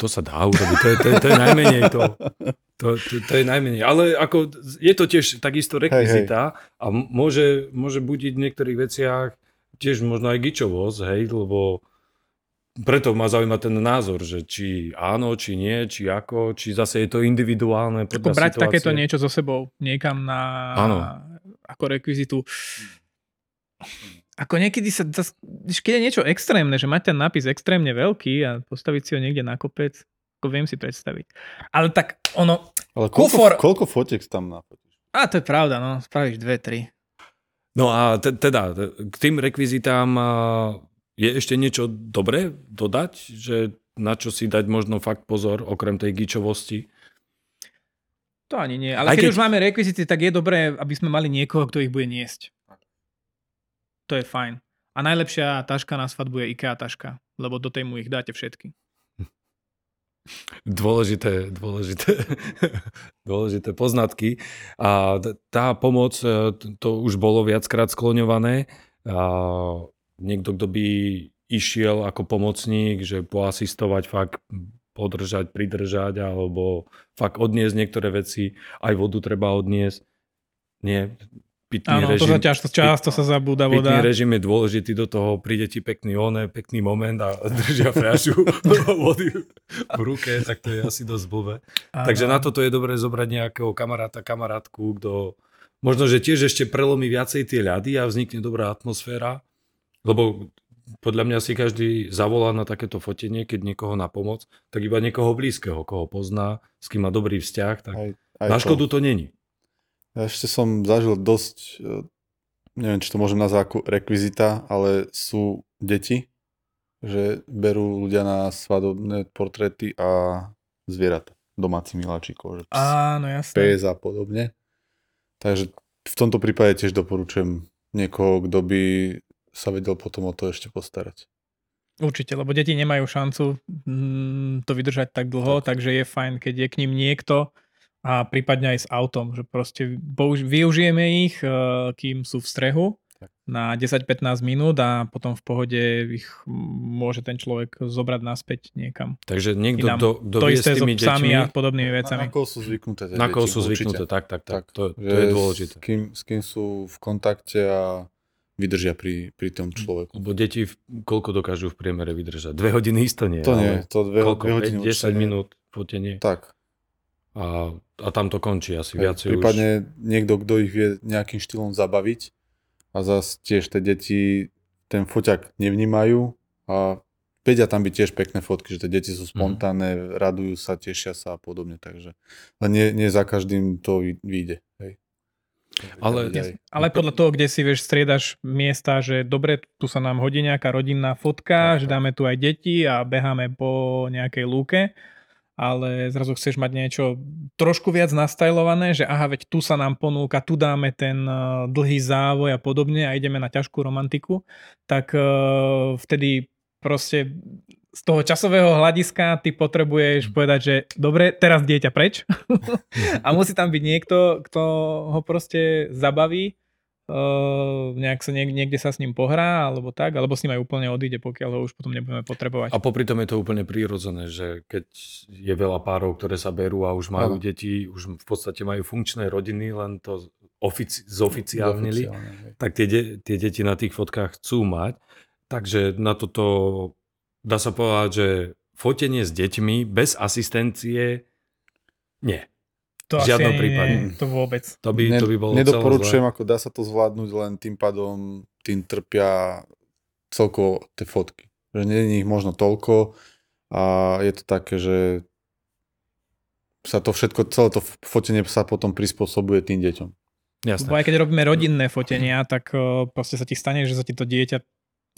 To sa dá urobiť, to je, to je, to je najmenej to. To, to, to je najmenej. Ale ako je to tiež takisto rekvizita hej, hej. a môže, môže budiť v niektorých veciach tiež možno aj gičovosť, hej, lebo preto ma zaujíma ten názor, že či áno, či nie, či ako, či zase je to individuálne. Ako brať situácie. takéto niečo so sebou niekam na, áno. ako rekvizitu. Ako niekedy sa, keď je niečo extrémne, že mať ten nápis extrémne veľký a postaviť si ho niekde na kopec, ako viem si predstaviť. Ale tak ono... Ale koľko, kufor... koľko fotiek tam nafotíš? A to je pravda, no, spravíš dve, tri. No a te, teda, k tým rekvizitám je ešte niečo dobré dodať, že na čo si dať možno fakt pozor, okrem tej gičovosti? To ani nie. Ale keď, keď už máme rekvizity, tak je dobré, aby sme mali niekoho, kto ich bude niesť. To je fajn. A najlepšia taška na svadbu je IKEA taška, lebo do tej mu ich dáte všetky. Dôležité, dôležité, <laughs> dôležité poznatky. A tá pomoc, e, to už bolo viackrát skloňované. A niekto, kto by išiel ako pomocník, že poasistovať fakt podržať, pridržať alebo fakt odniesť niektoré veci, aj vodu treba odniesť. Nie, pitný Áno, režim. to sa často, často sa zabúda voda. Pitný režim je dôležitý, do toho príde ti pekný one, pekný moment a <laughs> držia fľašu vody v ruke, tak to je asi dosť blbé. Áno. Takže na toto je dobré zobrať nejakého kamaráta, kamarátku, kto možno, že tiež ešte prelomí viacej tie ľady a vznikne dobrá atmosféra, lebo podľa mňa si každý zavolá na takéto fotenie, keď niekoho na pomoc, tak iba niekoho blízkeho, koho pozná, s kým má dobrý vzťah, tak Aj, aj na to. škodu to není. Ja ešte som zažil dosť, e, neviem, či to môžem nazvať ako rekvizita, ale sú deti, že berú ľudia na svadobné portréty a zvieratá, domáci miláčikov, že ps, Áno, jasné. pes a podobne. Takže v tomto prípade tiež doporučujem niekoho, kto by sa vedel potom o to ešte postarať. Určite, lebo deti nemajú šancu mm, to vydržať tak dlho, tak. takže je fajn, keď je k ním niekto a prípadne aj s autom, že proste použ- využijeme ich, eh, kým sú v strehu Tak. na 10-15 minút a potom v pohode ich môže ten človek zobrať naspäť niekam. Takže niekto, Inám. kto, kto to s isté so tými deťmi, a podobnými Na, vecami. na koho sú zvyknuté tie na koho deti, sú určite. zvyknuté, tak, tak, tak, to, to že je dôležité. S kým, s kým sú v kontakte a vydržia pri, pri tom človeku. Lebo deti v- koľko dokážu v priemere vydržať? Dve hodiny isto nie. To nie, to dve, koľko? dve hodiny 5, 10 určite nie. minút fotenie. Tak. A, a tam to končí asi Hej, viacej už. prípadne niekto, kto ich vie nejakým štýlom zabaviť a zase tiež tie deti ten foťak nevnímajú a vedia tam byť tiež pekné fotky, že tie deti Mhm. sú spontánne, radujú sa, tešia sa a podobne, takže len nie, nie za každým to vy- vyjde. Hej. Ale- Ale podľa toho, kde si vieš, striedaš miesta, že dobre, tu sa nám hodí nejaká rodinná fotka, Tak, že dáme tu aj deti a beháme po nejakej lúke, ale zrazu chceš mať niečo trošku viac nastajlované, že aha, veď tu sa nám ponúka, tu dáme ten uh, dlhý závoj a podobne a ideme na ťažkú romantiku, tak uh, vtedy proste z toho časového hľadiska ty potrebuješ povedať, že dobre, teraz dieťa preč <laughs> a musí tam byť niekto, kto ho proste zabaví, uh, nejak sa niek- niekde sa s ním pohrá, alebo tak, alebo s ním aj úplne odíde, pokiaľ ho už potom nebudeme potrebovať. A popri tom je to úplne prírodzené, že keď je veľa párov, ktoré sa berú a už majú Áno. deti, už v podstate majú funkčné rodiny, len to ofici- zoficiálnili, tak tie, de- tie deti na tých fotkách chcú mať. Takže na toto dá sa povedať, že fotenie s deťmi bez asistencie nie. to v žiadnom prípade. Nie, to vôbec. To by, to by bolo Nedoporučujem, ako dá sa to zvládnuť, len tým pádom tým trpia celkovo tie fotky. Že nie je ich možno toľko a je to také, že sa to všetko, celé to fotenie sa potom prispôsobuje tým deťom. Jasné. Lebo aj keď robíme rodinné fotenia, tak uh, proste sa ti stane, že sa ti to dieťa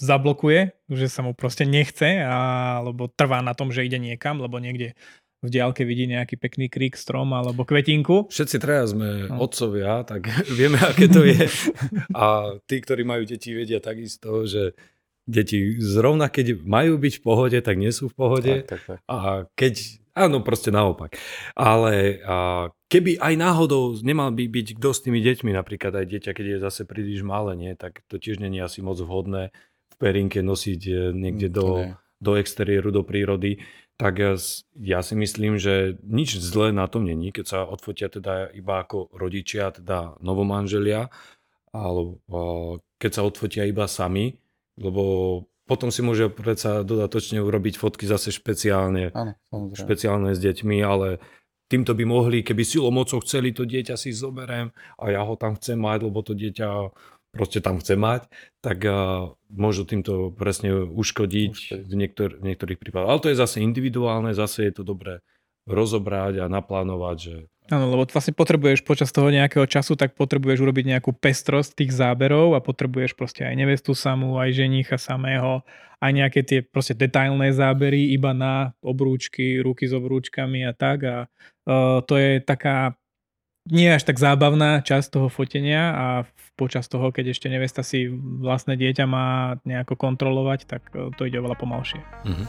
zablokuje, že sa mu proste nechce, a, alebo trvá na tom, že ide niekam, lebo niekde v diálke vidí nejaký pekný krík, strom alebo kvetinku. Všetci traja sme No. otcovia, tak <laughs> vieme, aké to je. <laughs> A tí, ktorí majú deti, vedia takisto, že deti zrovna keď majú byť v pohode, tak nie sú v pohode. Tak, tak, tak. A keď, áno, proste naopak. Ale a keby aj náhodou nemal by byť kto s tými deťmi, napríklad aj dieťa, keď je zase príliš malé, nie, tak to tiež není asi moc vhodné perinke nosiť e, niekde Mm, do, to nie. do exteriéru, do prírody. Tak ja s- ja si myslím, že nič zlé na tom není, keď sa odfotia teda iba ako rodičia, teda novomanželia, alebo a, keď sa odfotia iba sami, lebo potom si môže predsa dodatočne urobiť fotky zase špeciálne, Áno, samozrejme. špeciálne s deťmi, ale týmto by mohli, keby silou mocou chceli to dieťa si zoberiem a ja ho tam chcem mať, lebo to dieťa proste tam chce mať, tak uh, môžu týmto presne uškodiť Uškodiť. v, niektor- v niektorých prípadoch. Ale to je zase individuálne, zase je to dobré rozobrať a naplánovať, že Áno, lebo vlastne potrebuješ počas toho nejakého času, tak potrebuješ urobiť nejakú pestrosť tých záberov a potrebuješ proste aj nevestu samú, aj ženícha samého, aj nejaké tie proste detailné zábery iba na obrúčky, ruky s obrúčkami a tak a uh, to je taká nie až tak zábavná časť toho fotenia a počas toho, keď ešte nevesta si vlastné dieťa má nejako kontrolovať, tak uh, to ide oveľa pomalšie. Mhm.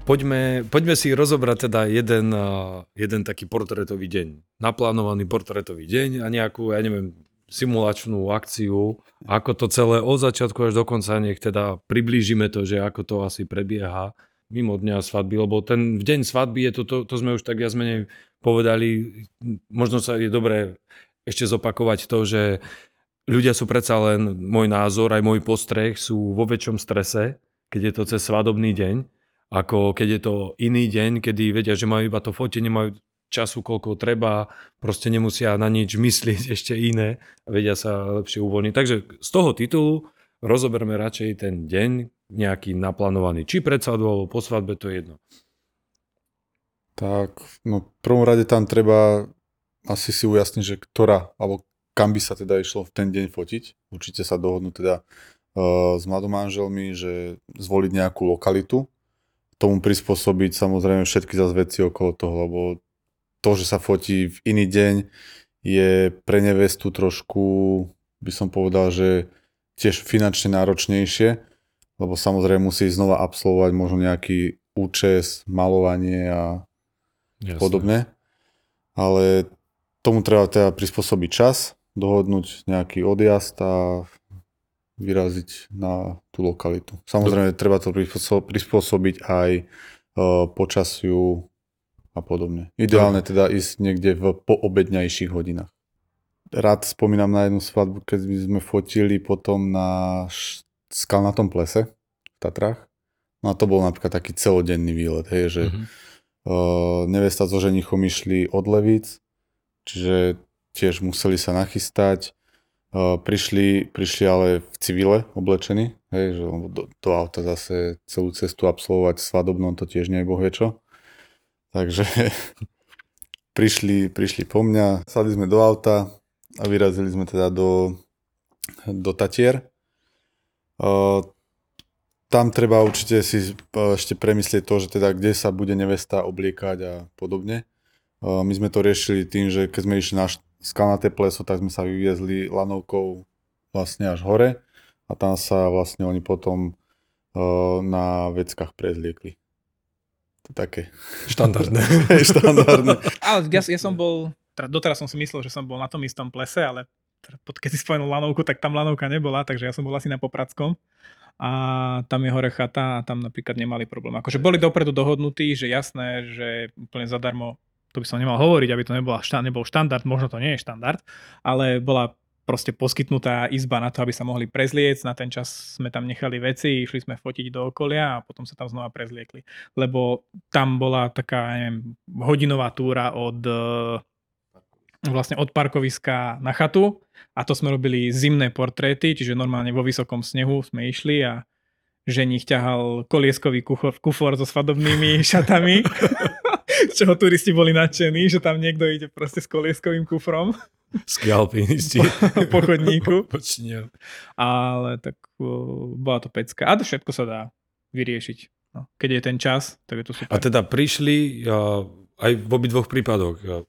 Poďme, poďme si rozobrať teda jeden, a, jeden taký portrétový deň. Naplánovaný portrétový deň a nejakú, ja neviem, simulačnú akciu, ako to celé od začiatku až do konca, nech teda priblížime to, že ako to asi prebieha mimo dňa svadby, lebo ten v deň svadby je to, to, to sme už tak viac menej povedali, možno sa je dobré ešte zopakovať to, že ľudia sú predsa len, môj názor, aj môj postreh sú vo väčšom strese, keď je to cez svadobný deň, ako keď je to iný deň, kedy vedia, že majú iba to fotenie, majú času, koľko treba, proste nemusia na nič myslieť <laughs> ešte iné a vedia sa lepšie uvoľniť. Takže z toho titulu rozoberme radšej ten deň nejaký naplánovaný. Či pred svadbou, alebo po svadbe, to je jedno. Tak, no v prvom rade tam treba asi si ujasniť, že ktorá, alebo kam by sa teda išlo v ten deň fotiť. Určite sa dohodnú teda uh, s mladomanželmi, že zvoliť nejakú lokalitu, tomu prispôsobiť samozrejme všetky zase veci okolo toho, lebo to, že sa fotí v iný deň, je pre nevestu trošku, by som povedal, že tiež finančne náročnejšie, lebo samozrejme musí znova absolvovať možno nejaký účes, malovanie a Jasne. podobne. Ale tomu treba teda prispôsobiť čas, dohodnúť nejaký odjazd a vyraziť na tú lokalitu. Samozrejme, treba to prispôsobiť aj uh, počasiu, a podobne. Ideálne teda ísť niekde v poobedňajších hodinách. Rád spomínam na jednu svadbu, keď sme fotili potom na skalnatom plese v Tatrách. No a to bol napríklad taký celodenný výlet, hej, že mm-hmm. uh, nevesta so ženichom išli od Levíc, čiže tiež museli sa nachystať. Uh, prišli, prišli ale v civile oblečení, hej, že do, do auta zase celú cestu absolvovať svadobnom, to tiež nie je bohvie čo. Takže <laughs> prišli, prišli po mňa, sadli sme do auta a vyrazili sme teda do, do Tatier. Uh, tam treba určite si ešte premyslieť to, že teda kde sa bude nevesta obliekať a podobne. Uh, my sme to riešili tým, že keď sme išli na skalnaté pleso, tak sme sa vyviezli lanovkou vlastne až hore a tam sa vlastne oni potom uh, na veckách prezliekli také štandardné. <laughs> štandardné. ale ja, ja som bol, teda doteraz som si myslel, že som bol na tom istom plese, ale teda keď si spomenul lanovku, tak tam lanovka nebola, takže ja som bol asi na Popradskom a tam je hore chata a tam napríklad nemali problém. Akože boli dopredu dohodnutí, že jasné, že úplne zadarmo, to by som nemal hovoriť, aby to nebola, nebol štandard, možno to nie je štandard, ale bola proste poskytnutá izba na to, aby sa mohli prezliecť. Na ten čas sme tam nechali veci, išli sme fotiť do okolia a potom sa tam znova prezliekli. Lebo tam bola taká, neviem, hodinová túra od vlastne od parkoviska na chatu a to sme robili zimné portréty, čiže normálne vo vysokom snehu sme išli a ženich ťahal kolieskový kufor, kufor so svadobnými <laughs> šatami, z čoho turisti boli nadšení, že tam niekto ide proste s kolieskovým kufrom. Skví alpinisti. <laughs> po chodníku. Ale tak bola to pecka. A to všetko sa dá vyriešiť. No, keď je ten čas, tak je to super. A teda prišli uh, aj v obidvoch prípadoch.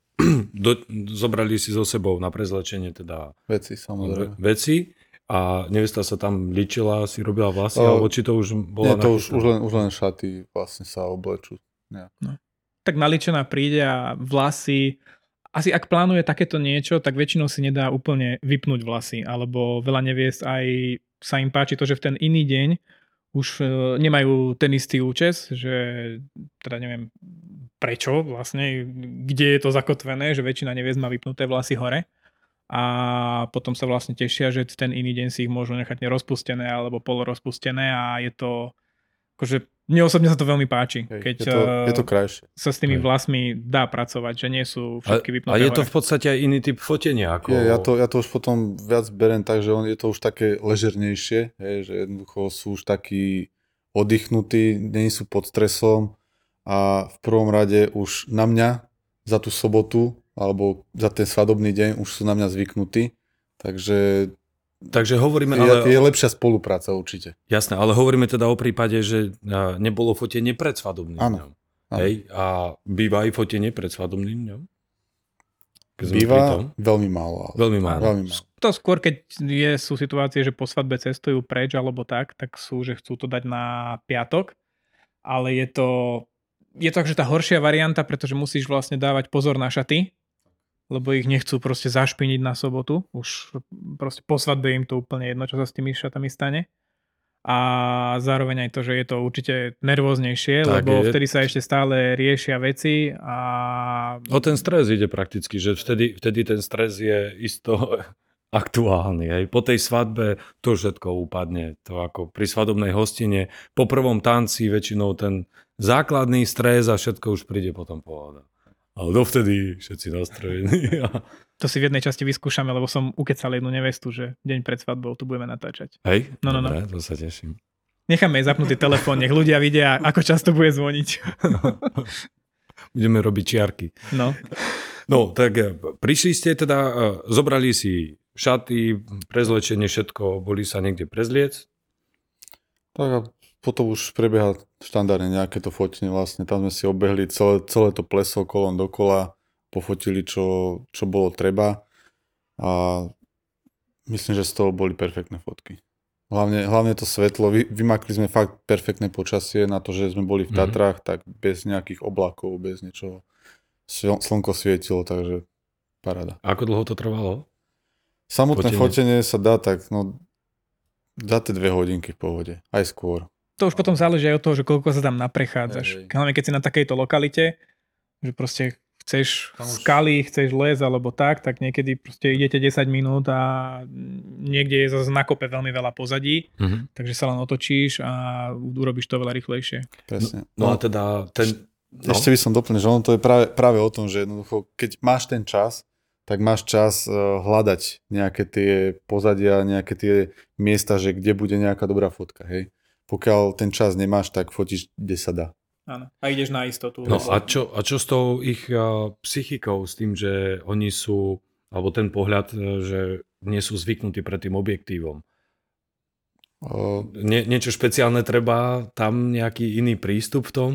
Do, zobrali si so sebou na prezlečenie teda veci, samozrejme. Veci a nevesta sa tam ličila, si robila vlasy, uh, alebo či to už bola... Nie, to už, už, len, už len šaty vlastne sa oblečú. No. Tak naličená príde a vlasy asi ak plánuje takéto niečo, tak väčšinou si nedá úplne vypnúť vlasy, alebo veľa neviest aj sa im páči to, že v ten iný deň už e, nemajú ten istý účes, že teda neviem prečo vlastne, kde je to zakotvené, že väčšina neviest má vypnuté vlasy hore a potom sa vlastne tešia, že ten iný deň si ich môžu nechať nerozpustené alebo polorozpustené a je to akože mne osobne sa to veľmi páči, Hej, keď je to, je to krajšie. sa s tými Hej. vlasmi dá pracovať, že nie sú všetky vypnuté. A, a je to v podstate aj iný typ fotenia. Ako... Je, ja, to, ja to už potom viac berem tak, že on, je to už také ležernejšie, hej, že jednoducho sú už takí oddychnutí, nie sú pod stresom a v prvom rade už na mňa za tú sobotu alebo za ten svadobný deň už sú na mňa zvyknutí, takže Takže hovoríme... Ale... Je, je lepšia spolupráca určite. Jasné, ale hovoríme teda o prípade, že nebolo fotenie pred svadobným áno, dňom. Hej? A býva aj fotenie pred svadobným dňom? Býva veľmi málo. Ale... Veľmi málo. Veľmi málo. To skôr, keď je, sú situácie, že po svadbe cestujú preč alebo tak, tak sú, že chcú to dať na piatok, ale je to, je to že tá horšia varianta, pretože musíš vlastne dávať pozor na šaty, lebo ich nechcú proste zašpiniť na sobotu. Už proste po svadbe im to úplne jedno, čo sa s tými šatami stane. A zároveň aj to, že je to určite nervóznejšie, Tak lebo je. vtedy sa ešte stále riešia veci a O ten stres ide prakticky, že vtedy, vtedy ten stres je isto <laughs> aktuálny. Hej. Po tej svadbe to všetko upadne. To ako pri svadobnej hostine, po prvom tanci väčšinou ten základný stres a všetko už príde potom pohoda. Ale dovtedy všetci nastrojení. <laughs> A- to si v jednej časti vyskúšame, lebo som ukecal jednu nevestu, že deň pred svadbou tu budeme natáčať. Hej, No, no, no. dobre, to sa teším. Necháme jej zapnutý telefón, nech ľudia vidia, ako často bude zvoniť. <laughs> Budeme robiť čiarky. No, No, tak eh, prišli ste teda, eh, zobrali si šaty, prezlečenie, všetko, boli sa niekde prezliec. Tak potom už prebieha štandardne nejaké to fotenie vlastne. Tam sme si obehli celé, celé to pleso kolom dokola, pofotili, čo, čo bolo treba a myslím, že z toho boli perfektné fotky. Hlavne, hlavne to svetlo, vy, vymakli sme fakt perfektné počasie na to, že sme boli v Mhm. Tatrách, tak bez nejakých oblakov, bez niečoho. Sl- Slnko svietilo, takže paráda. Ako dlho to trvalo? Samotné Fotenie. fotenie, sa dá tak, no, za tie dve hodinky v pohode, aj skôr. To už potom záleží aj od toho, že koľko sa tam naprechádzaš. Hlavne keď si na takejto lokalite, že proste chceš Tam už- skaly, chceš les alebo tak, tak niekedy proste idete 10 minút a niekde je zase na kope veľmi veľa pozadí, Mhm. takže sa len otočíš a urobíš to veľa rýchlejšie. Presne. No a teda ten... No, Ešte by som doplnil, že ono to je práve, práve o tom, že jednoducho, keď máš ten čas, tak máš čas eh, hľadať nejaké tie pozadia, nejaké tie miesta, že kde bude nejaká dobrá fotka, hej. Pokiaľ ten čas nemáš, tak fotíš, kde sa dá. Áno. A ideš na istotu. no a, čo, a čo s tou ich a, psychikou, s tým, že oni sú, alebo ten pohľad, e, že nie sú zvyknutí pred tým objektívom? O, Nie, niečo špeciálne treba, tam nejaký iný prístup v tom?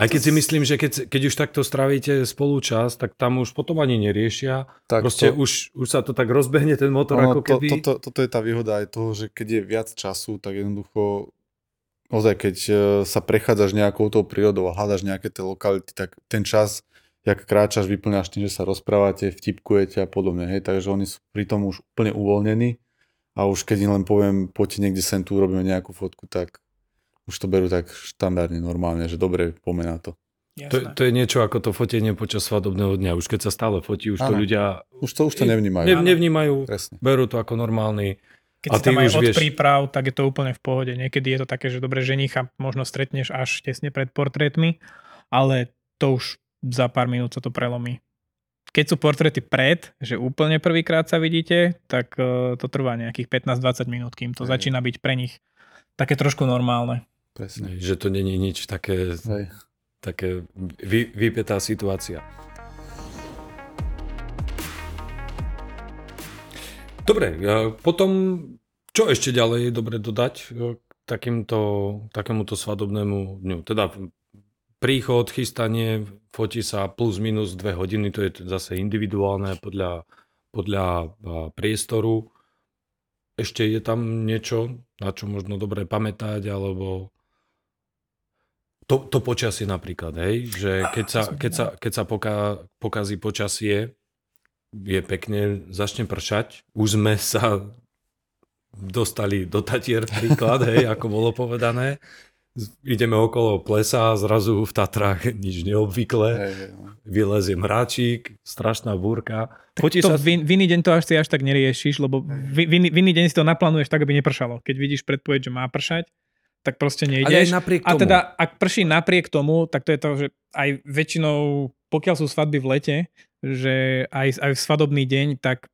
Aj keď si myslím, že keď, keď už takto stravíte spolu čas, tak tam už potom ani neriešia. tak Proste to, už, už sa to tak rozbehne ten motor, ono, ako to, keby... to, to, toto je tá výhoda aj toho, že keď je viac času, tak jednoducho ozaj, keď eh, sa prechádzaš nejakou tou prírodou a hľadaš nejaké tie lokality, tak ten čas, jak kráčaš, vyplňaš tým, že sa rozprávate, vtipkujete a podobne. Hej? Takže oni sú pri tom už úplne uvoľnení a už keď im len poviem, poďte niekde sem tu, urobíme nejakú fotku, tak už to berú tak štandardne, normálne, že dobre, pomená to. To, to je niečo ako to fotenie počas svadobného dňa. Už keď sa stále fotí, už to Áno. ľudia Už to, už to Ne- nevnímajú. ne, nevnímajú, Presne. berú to ako normálny. Keď A si ty tam aj už od vieš- príprav, tak je to úplne v pohode. Niekedy je to také, že dobre ženicha možno stretneš až tesne pred portrétmi, ale to už za pár minút sa to prelomí. Keď sú portréty pred, že úplne prvýkrát sa vidíte, tak eh, to trvá nejakých 15-20 minút, kým to Hej. začína byť pre nich také trošku normálne. Presne. Že to není nič také, Hej. také vy, vypetá situácia. Dobre, potom čo ešte ďalej je dobre dodať e, k takýmto, takémuto svadobnému dňu? Teda príchod, chystanie, fotí sa plus minus dve hodiny, to je zase individuálne podľa, podľa a, priestoru. Ešte je tam niečo, na čo možno dobre pamätať, alebo to, to počasie napríklad, hej, že keď sa, keď sa, keď sa poka, pokazí počasie, je pekne, začne pršať, už sme sa dostali do Tatier príklad, hej, ako bolo povedané. Ideme okolo plesa a zrazu v Tatrách nič neobvyklé. Hej, hej, no. Vylezie mráčik, strašná búrka. Fotí To sa... v, v iný deň to až si až tak neriešiš, lebo v, v, iný- v iný deň si to naplánuješ tak, aby nepršalo. Keď vidíš predpoveď, že má pršať, tak proste Ale aj nejdeš. napriek A tomu. teda, ak prší napriek tomu, tak to je to, že aj väčšinou, pokiaľ sú svadby v lete, že aj, aj v svadobný deň, tak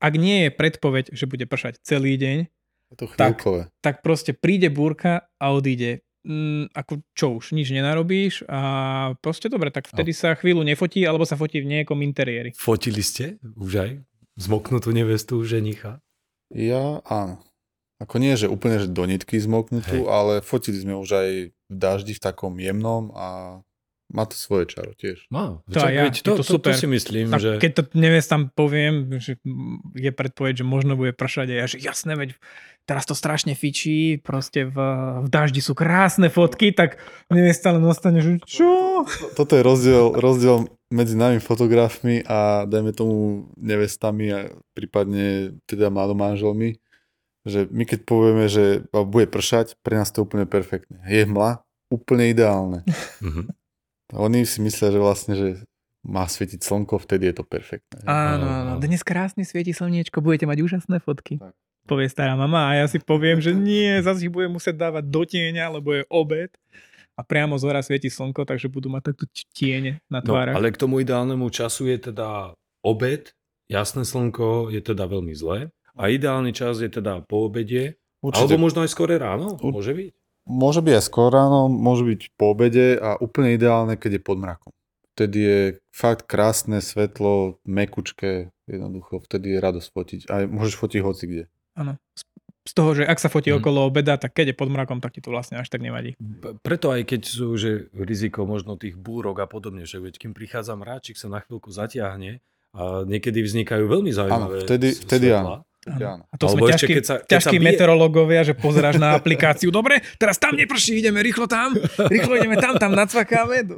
ak nie je predpoveď, že bude pršať celý deň, to Tak. chvíľkové. tak proste príde búrka a odíde. Mm, ako čo už, nič nenarobíš a proste dobre, tak vtedy sa chvíľu nefotí, alebo sa fotí v nejakom interiéri. Fotili ste už aj zmoknutú nevestu ženicha? Ja áno. Ako nie, že úplne že do nitky zmoknutú, Hej. ale fotili sme už aj v daždi v takom jemnom a má to svoje čaro tiež. Má. To ja, veď je to, to to, to, super. si myslím, Tak že... keď to nevies tam poviem, že je predpoveď, že možno bude pršať a ja, že jasné, veď teraz to strašne fičí, proste v, v daždi sú krásne fotky, tak nevies stále ostane, že čo? Toto je rozdiel, rozdiel medzi nami fotografmi a dajme tomu nevestami a prípadne teda mladomáželmi, že my keď povieme, že bude pršať, pre nás to je úplne perfektné. Je hmla, úplne ideálne. Mhm. Oni si myslia, že vlastne, že má svietiť slnko, vtedy je to perfektné. Áno, áno. Dnes krásne svieti slniečko, budete mať úžasné fotky. Tak. Povie stará mama a ja si poviem, že nie, zase ich budem musieť dávať do tieňa, lebo je obed a priamo z hora svieti slnko, takže budú mať takto tiene na No, tvárach. ale k tomu ideálnemu času je teda obed, jasné slnko je teda veľmi zlé a ideálny čas je teda po obede, alebo možno aj skore ráno, Ur- môže byť. Môže byť aj skôr ráno, môže byť po obede a úplne ideálne, keď je pod mrakom. Vtedy je fakt krásne svetlo, mekučké, jednoducho, vtedy je radosť fotiť. A môžeš fotiť hoci kde. Áno. Z- toho, že ak sa fotí Mhm. okolo obeda, tak keď je pod mrakom, tak ti to vlastne až tak nevadí. Preto aj keď sú že riziko možno tých búrok a podobne, že veď kým prichádza mráčik sa na chvíľku zatiahne a niekedy vznikajú veľmi zaujímavé s- vtedy. Vtedy áno. A to Alebo sme ťažkí, keď sa- keď sa ťažkí bije- meteorológovia, že pozeráš na aplikáciu. Dobre, teraz tam neprší, ideme rýchlo tam, rýchlo ideme tam, tam nacvakáme.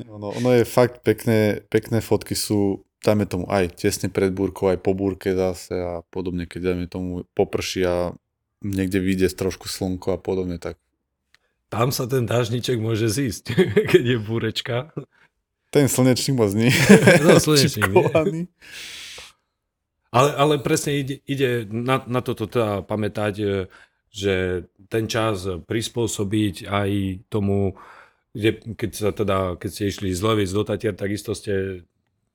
Ono, ono je fakt pekné, pekné fotky sú, dajme tomu aj tesne pred búrkou, aj po búrke zase a podobne, keď dajme tomu poprší a niekde vyjde trošku slnko a podobne, tak Tam sa ten dážniček môže zísť, <laughs> keď je búrečka. ten slnečník moc nie. <laughs> No, slnečník. Ale, ale presne ide, ide na, na toto teda pamätať, e, že ten čas prispôsobiť aj tomu, kde, keď, sa teda, keď ste išli z Levic do Tatier, takisto ste,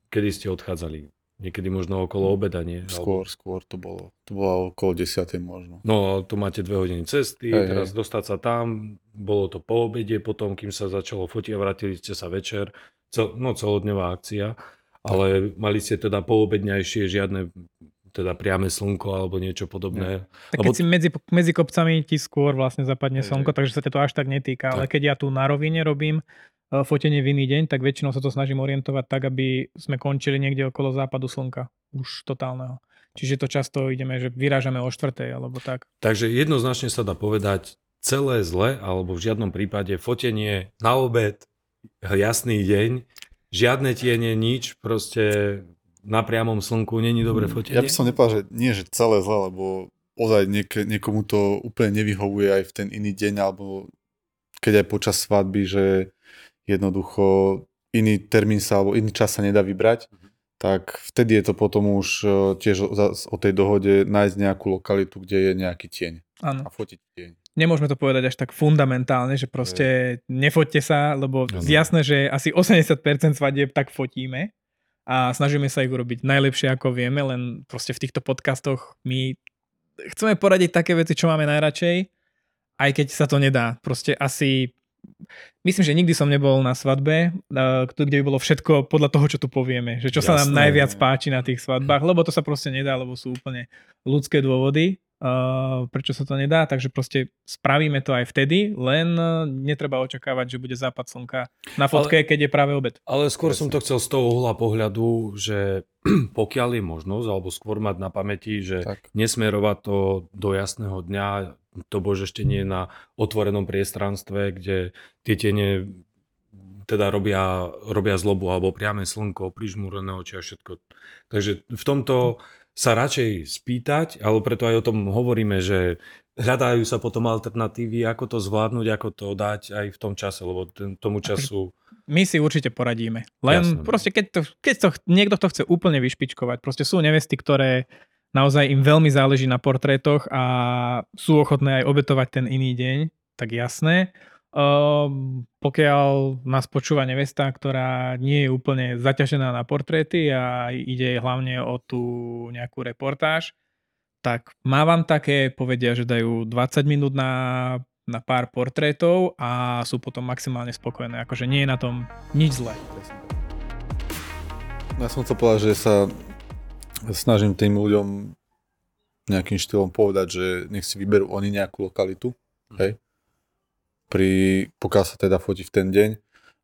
kedy ste odchádzali? Niekedy možno okolo obeda, nie? Skôr, skôr to bolo. To bolo okolo 10. možno. No, tu máte dve hodiny cesty, Hej, teraz hej. dostať sa tam, bolo to po obede, potom, kým sa začalo fotiť a vrátili ste sa večer, cel, no celodňová akcia, ale mali ste teda poobedňajšie žiadne teda priame slnko alebo niečo podobné. Tak Lebo- keď si medzi, medzi kopcami ti skôr vlastne zapadne Hej, slnko, takže sa to až tak netýka. Ale Tak. keď ja tu na rovine robím eh, fotenie v iný deň, tak väčšinou sa to snažím orientovať tak, aby sme končili niekde okolo západu slnka. Už totálneho. Čiže to často ideme, že vyrážame o štvrtej alebo tak. Takže jednoznačne sa dá povedať, celé zle, alebo v žiadnom prípade fotenie na obed, jasný deň, žiadne tiene, nič, proste na priamom slnku není dobre fotenie. Ja by som nepovedal, že nie, že celé zle, lebo ozaj niek- niekomu to úplne nevyhovuje aj v ten iný deň, alebo keď aj počas svadby, že jednoducho iný termín sa, alebo iný čas sa nedá vybrať, tak vtedy je to potom už e, tiež o, o tej dohode nájsť nejakú lokalitu, kde je nejaký tieň Áno. a fotiť tieň. Nemôžeme to povedať až tak fundamentálne, že proste nefoďte sa, lebo Áno. jasné, že asi 80% svadieb tak fotíme a snažíme sa ich urobiť najlepšie ako vieme, len proste v týchto podcastoch my chceme poradiť také veci, čo máme najradšej, aj keď sa to nedá. Proste asi myslím, že nikdy som nebol na svadbe, eh, kde by bolo všetko podľa toho, čo tu povieme. Že čo sa nám Jasné. najviac páči na tých svadbách, lebo to sa proste nedá, lebo sú úplne ľudské dôvody, eh, prečo sa to nedá, takže proste spravíme to aj vtedy, len eh, netreba očakávať, že bude západ slnka na fotke, keď je práve obed. Ale skôr som to chcel z toho uhla pohľadu, že <clears throat> pokiaľ je možnosť, alebo skôr mať na pamäti, že Tak. nesmerovať to do jasného dňa, to bože ešte nie na otvorenom priestranstve, kde tie tiene teda robia, robia zlobu, alebo priame slnko, prižmúrené oči a všetko. Takže v tomto sa radšej spýtať, ale preto aj o tom hovoríme, že hľadajú sa potom alternatívy, ako to zvládnuť, ako to dať aj v tom čase, lebo ten, tomu času... My si určite poradíme. Len Jasné. proste, keď, to, keď to, niekto to chce úplne vyšpičkovať, proste sú nevesty, ktoré naozaj im veľmi záleží na portrétoch a sú ochotné aj obetovať ten iný deň, tak jasné. Um, pokiaľ nás počúva nevesta, ktorá nie je úplne zaťažená na portréty a ide hlavne o tú nejakú reportáž, tak mávam také, povedia, že dajú 20 minút na, na pár portrétov a sú potom maximálne spokojné. Akože nie je na tom nič zlé. Ja som chcel povedať, že sa snažím tým ľuďom nejakým štýlom povedať, že nech si vyberú oni nejakú lokalitu, hej, pri, pokiaľ sa teda fotí v ten deň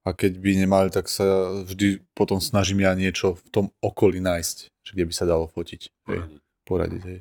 a keď by nemali, tak sa vždy potom snažím ja niečo v tom okolí nájsť, že kde by sa dalo fotiť, hej, poradiť, hej.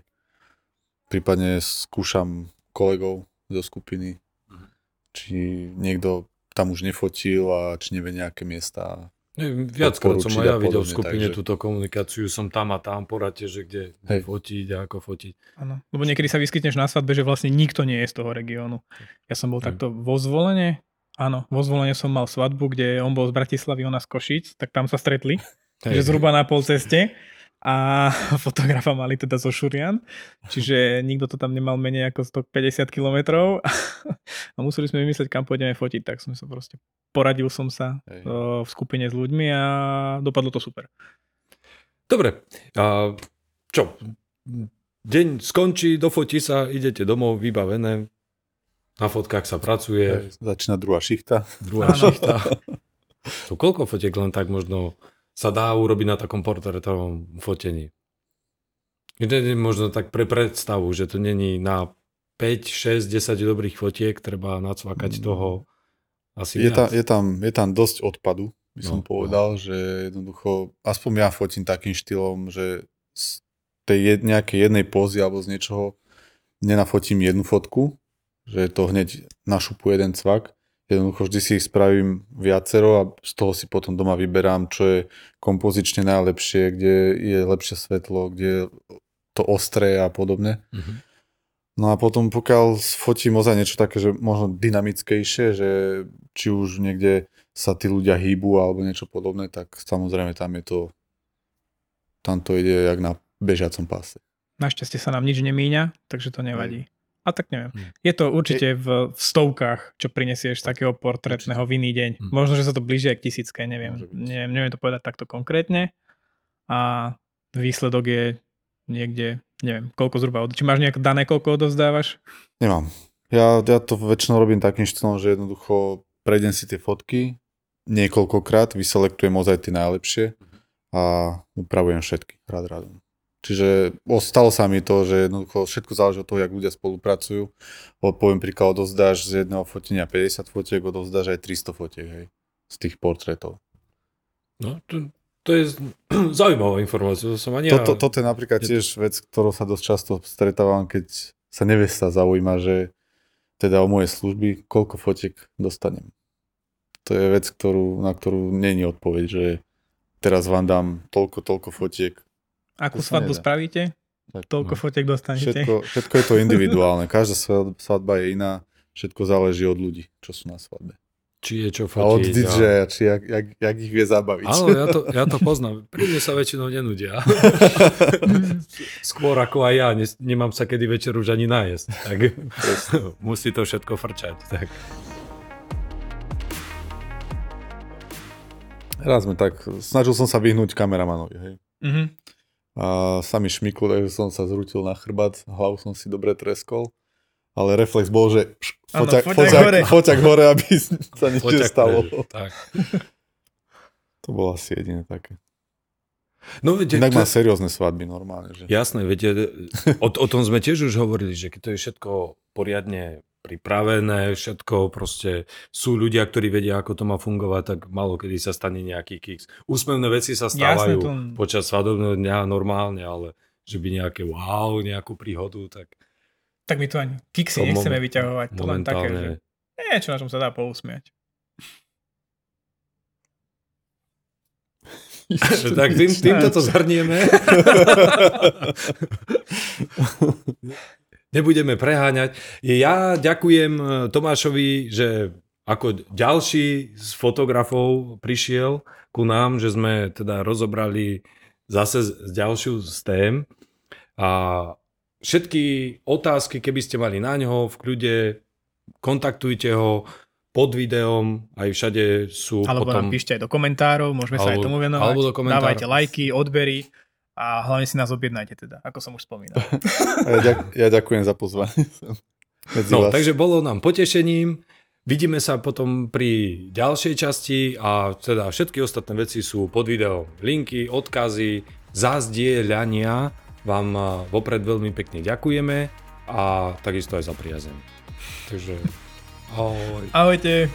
Prípadne skúšam kolegov zo skupiny, Mhm. či niekto tam už nefotil a či nevie nejaké miesta. Viackrát som aj ja videl v skupine takže... túto komunikáciu, som tam a tam, poradte, že kde Hej. fotiť a ako fotiť. Áno, lebo niekedy sa vyskytneš na svadbe, že vlastne nikto nie je z toho regiónu. Ja som bol Hej. takto vo zvolenie, áno, vo zvolenie som mal svadbu, kde on bol z Bratislavy, ona z Košic, tak tam sa stretli, Hej. že zhruba na pol ceste a <laughs> fotografa mali teda zo Šurian, čiže nikto to tam nemal menej ako 150 kilometrov <laughs> a museli sme vymyslieť, kam pôjdeme fotiť, tak som sa proste poradil som sa Hej. v skupine s ľuďmi a dopadlo to super. Dobre, a čo? Deň skončí, dofotí sa, idete domov, vybavené, na fotkách sa pracuje. Hej, začína druhá šichta. Druhá šichta. <laughs> To koľko fotiek len tak možno sa dá urobiť na takom portrétovom fotení. Je možno tak pre predstavu, že to není na 5, 6, 10 dobrých fotiek, treba nacvakať mm. toho asi je tam, je, tam, je tam dosť odpadu, by som no, povedal, no. že jednoducho, aspoň ja fotím takým štýlom, že z tej jed, nejakej jednej pózy alebo z niečoho nenafotím jednu fotku, že to hneď našupu jeden cvak, Jednoducho vždy si ich spravím viacero a z toho si potom doma vyberám, čo je kompozične najlepšie, kde je lepšie svetlo, kde je to ostré a podobne. Mm-hmm. No a potom pokiaľ fotím ozaj niečo také, že možno dynamickejšie, že či už niekde sa tí ľudia hýbu alebo niečo podobné, tak samozrejme tam je to tam to ide jak na bežiacom páse. Našťastie sa nám nič nemíňa, takže to nevadí. A tak neviem. Hmm. Je to určite v, v stovkách, čo prinesieš takého portrétneho v iný deň. Hmm. Možno, že sa to blíži aj k tisícke, neviem. neviem. Neviem to povedať takto konkrétne. A výsledok je niekde, neviem, koľko zhruba. Či máš nejaké dané, koľko odovzdávaš? Nemám. Ja, ja to väčšinou robím takým štýlom, že jednoducho prejdem si tie fotky niekoľkokrát, vyselektujem ozaj tie najlepšie a upravujem všetky rád rádom. Čiže stalo sa mi to, že jednoducho všetko záleží od toho, jak ľudia spolupracujú. Poviem príklad, odovzdáš z jedného fotenia 50 fotiek, odovzdáš aj 300 fotiek, hej, z tých portrétov. No, to, to je <clears throat> zaujímavá informácia. To som ani toto, ja... toto je napríklad tiež vec, ktorou sa dosť často stretávam, keď sa nevesta zaujíma, že teda o moje služby, koľko fotiek dostanem. To je vec, ktorú, na ktorú není odpoveď, že teraz vám dám toľko, toľko fotiek, Akú svadbu nedá. spravíte? Tak, Toľko no. fotiek dostanete. Všetko, všetko je to individuálne. Každá svadba je iná. Všetko záleží od ľudí, čo sú na svadbe. Či je čo fotiť. A od DJ, a... či jak, jak, jak ich vie zabaviť. Áno, ja to, ja to poznám. Pri mne sa väčšinou nenudia. <laughs> Skôr ako aj ja. Ne, nemám sa kedy večer už ani nájsť. Tak <laughs> musí to všetko frčať. Tak. Raz sme tak, snažil som sa vyhnúť kameramanovi, hej. Mm-hmm a sa mi šmyklo, takže som sa zrútil na chrbát, hlavu som si dobre treskol. Ale reflex bol, že foťak, ano, foťak, foťak, hore. foťak hore, aby sa nič nestalo. Tak. To bolo asi jediné také. No, viete, Inak to... má seriózne svadby normálne. Že? Jasné, viete, o, o tom sme tiež už hovorili, že keď to je všetko poriadne pripravené, všetko, proste sú ľudia, ktorí vedia, ako to má fungovať, tak malo kedy sa stane nejaký kiks. Úsmevné veci sa stávajú Jasne, to... počas svadobného dňa normálne, ale že by nejaké wow, nejakú príhodu, tak... Tak my tu ani kiksy nechceme moment, vyťahovať, to len také, že niečo, na čom sa dá pousmiať. <laughs> tak tým, týmto to zhrnieme. <laughs> <laughs> nebudeme preháňať. Ja ďakujem e, Tomášovi, že ako ďalší z fotografov prišiel ku nám, že sme teda rozobrali zase z ďalšiu z tém. A všetky otázky, keby ste mali na ňo v kľude, kontaktujte ho pod videom, aj všade sú Alebo potom... nám píšte aj do komentárov, môžeme alebo, sa aj tomu venovať. Alebo do komentárov. Dávajte lajky, odbery a hlavne si nás objednajte teda, ako som už spomínal. <laughs> ja, ďak, ja ďakujem za pozvanie. <laughs> no, vás. takže bolo nám potešením. Vidíme sa potom pri ďalšej časti a teda všetky ostatné veci sú pod videom. Linky, odkazy, zazdieľania vám vopred veľmi pekne ďakujeme a takisto aj za priazeň. Takže <laughs> ahoj. Ahojte.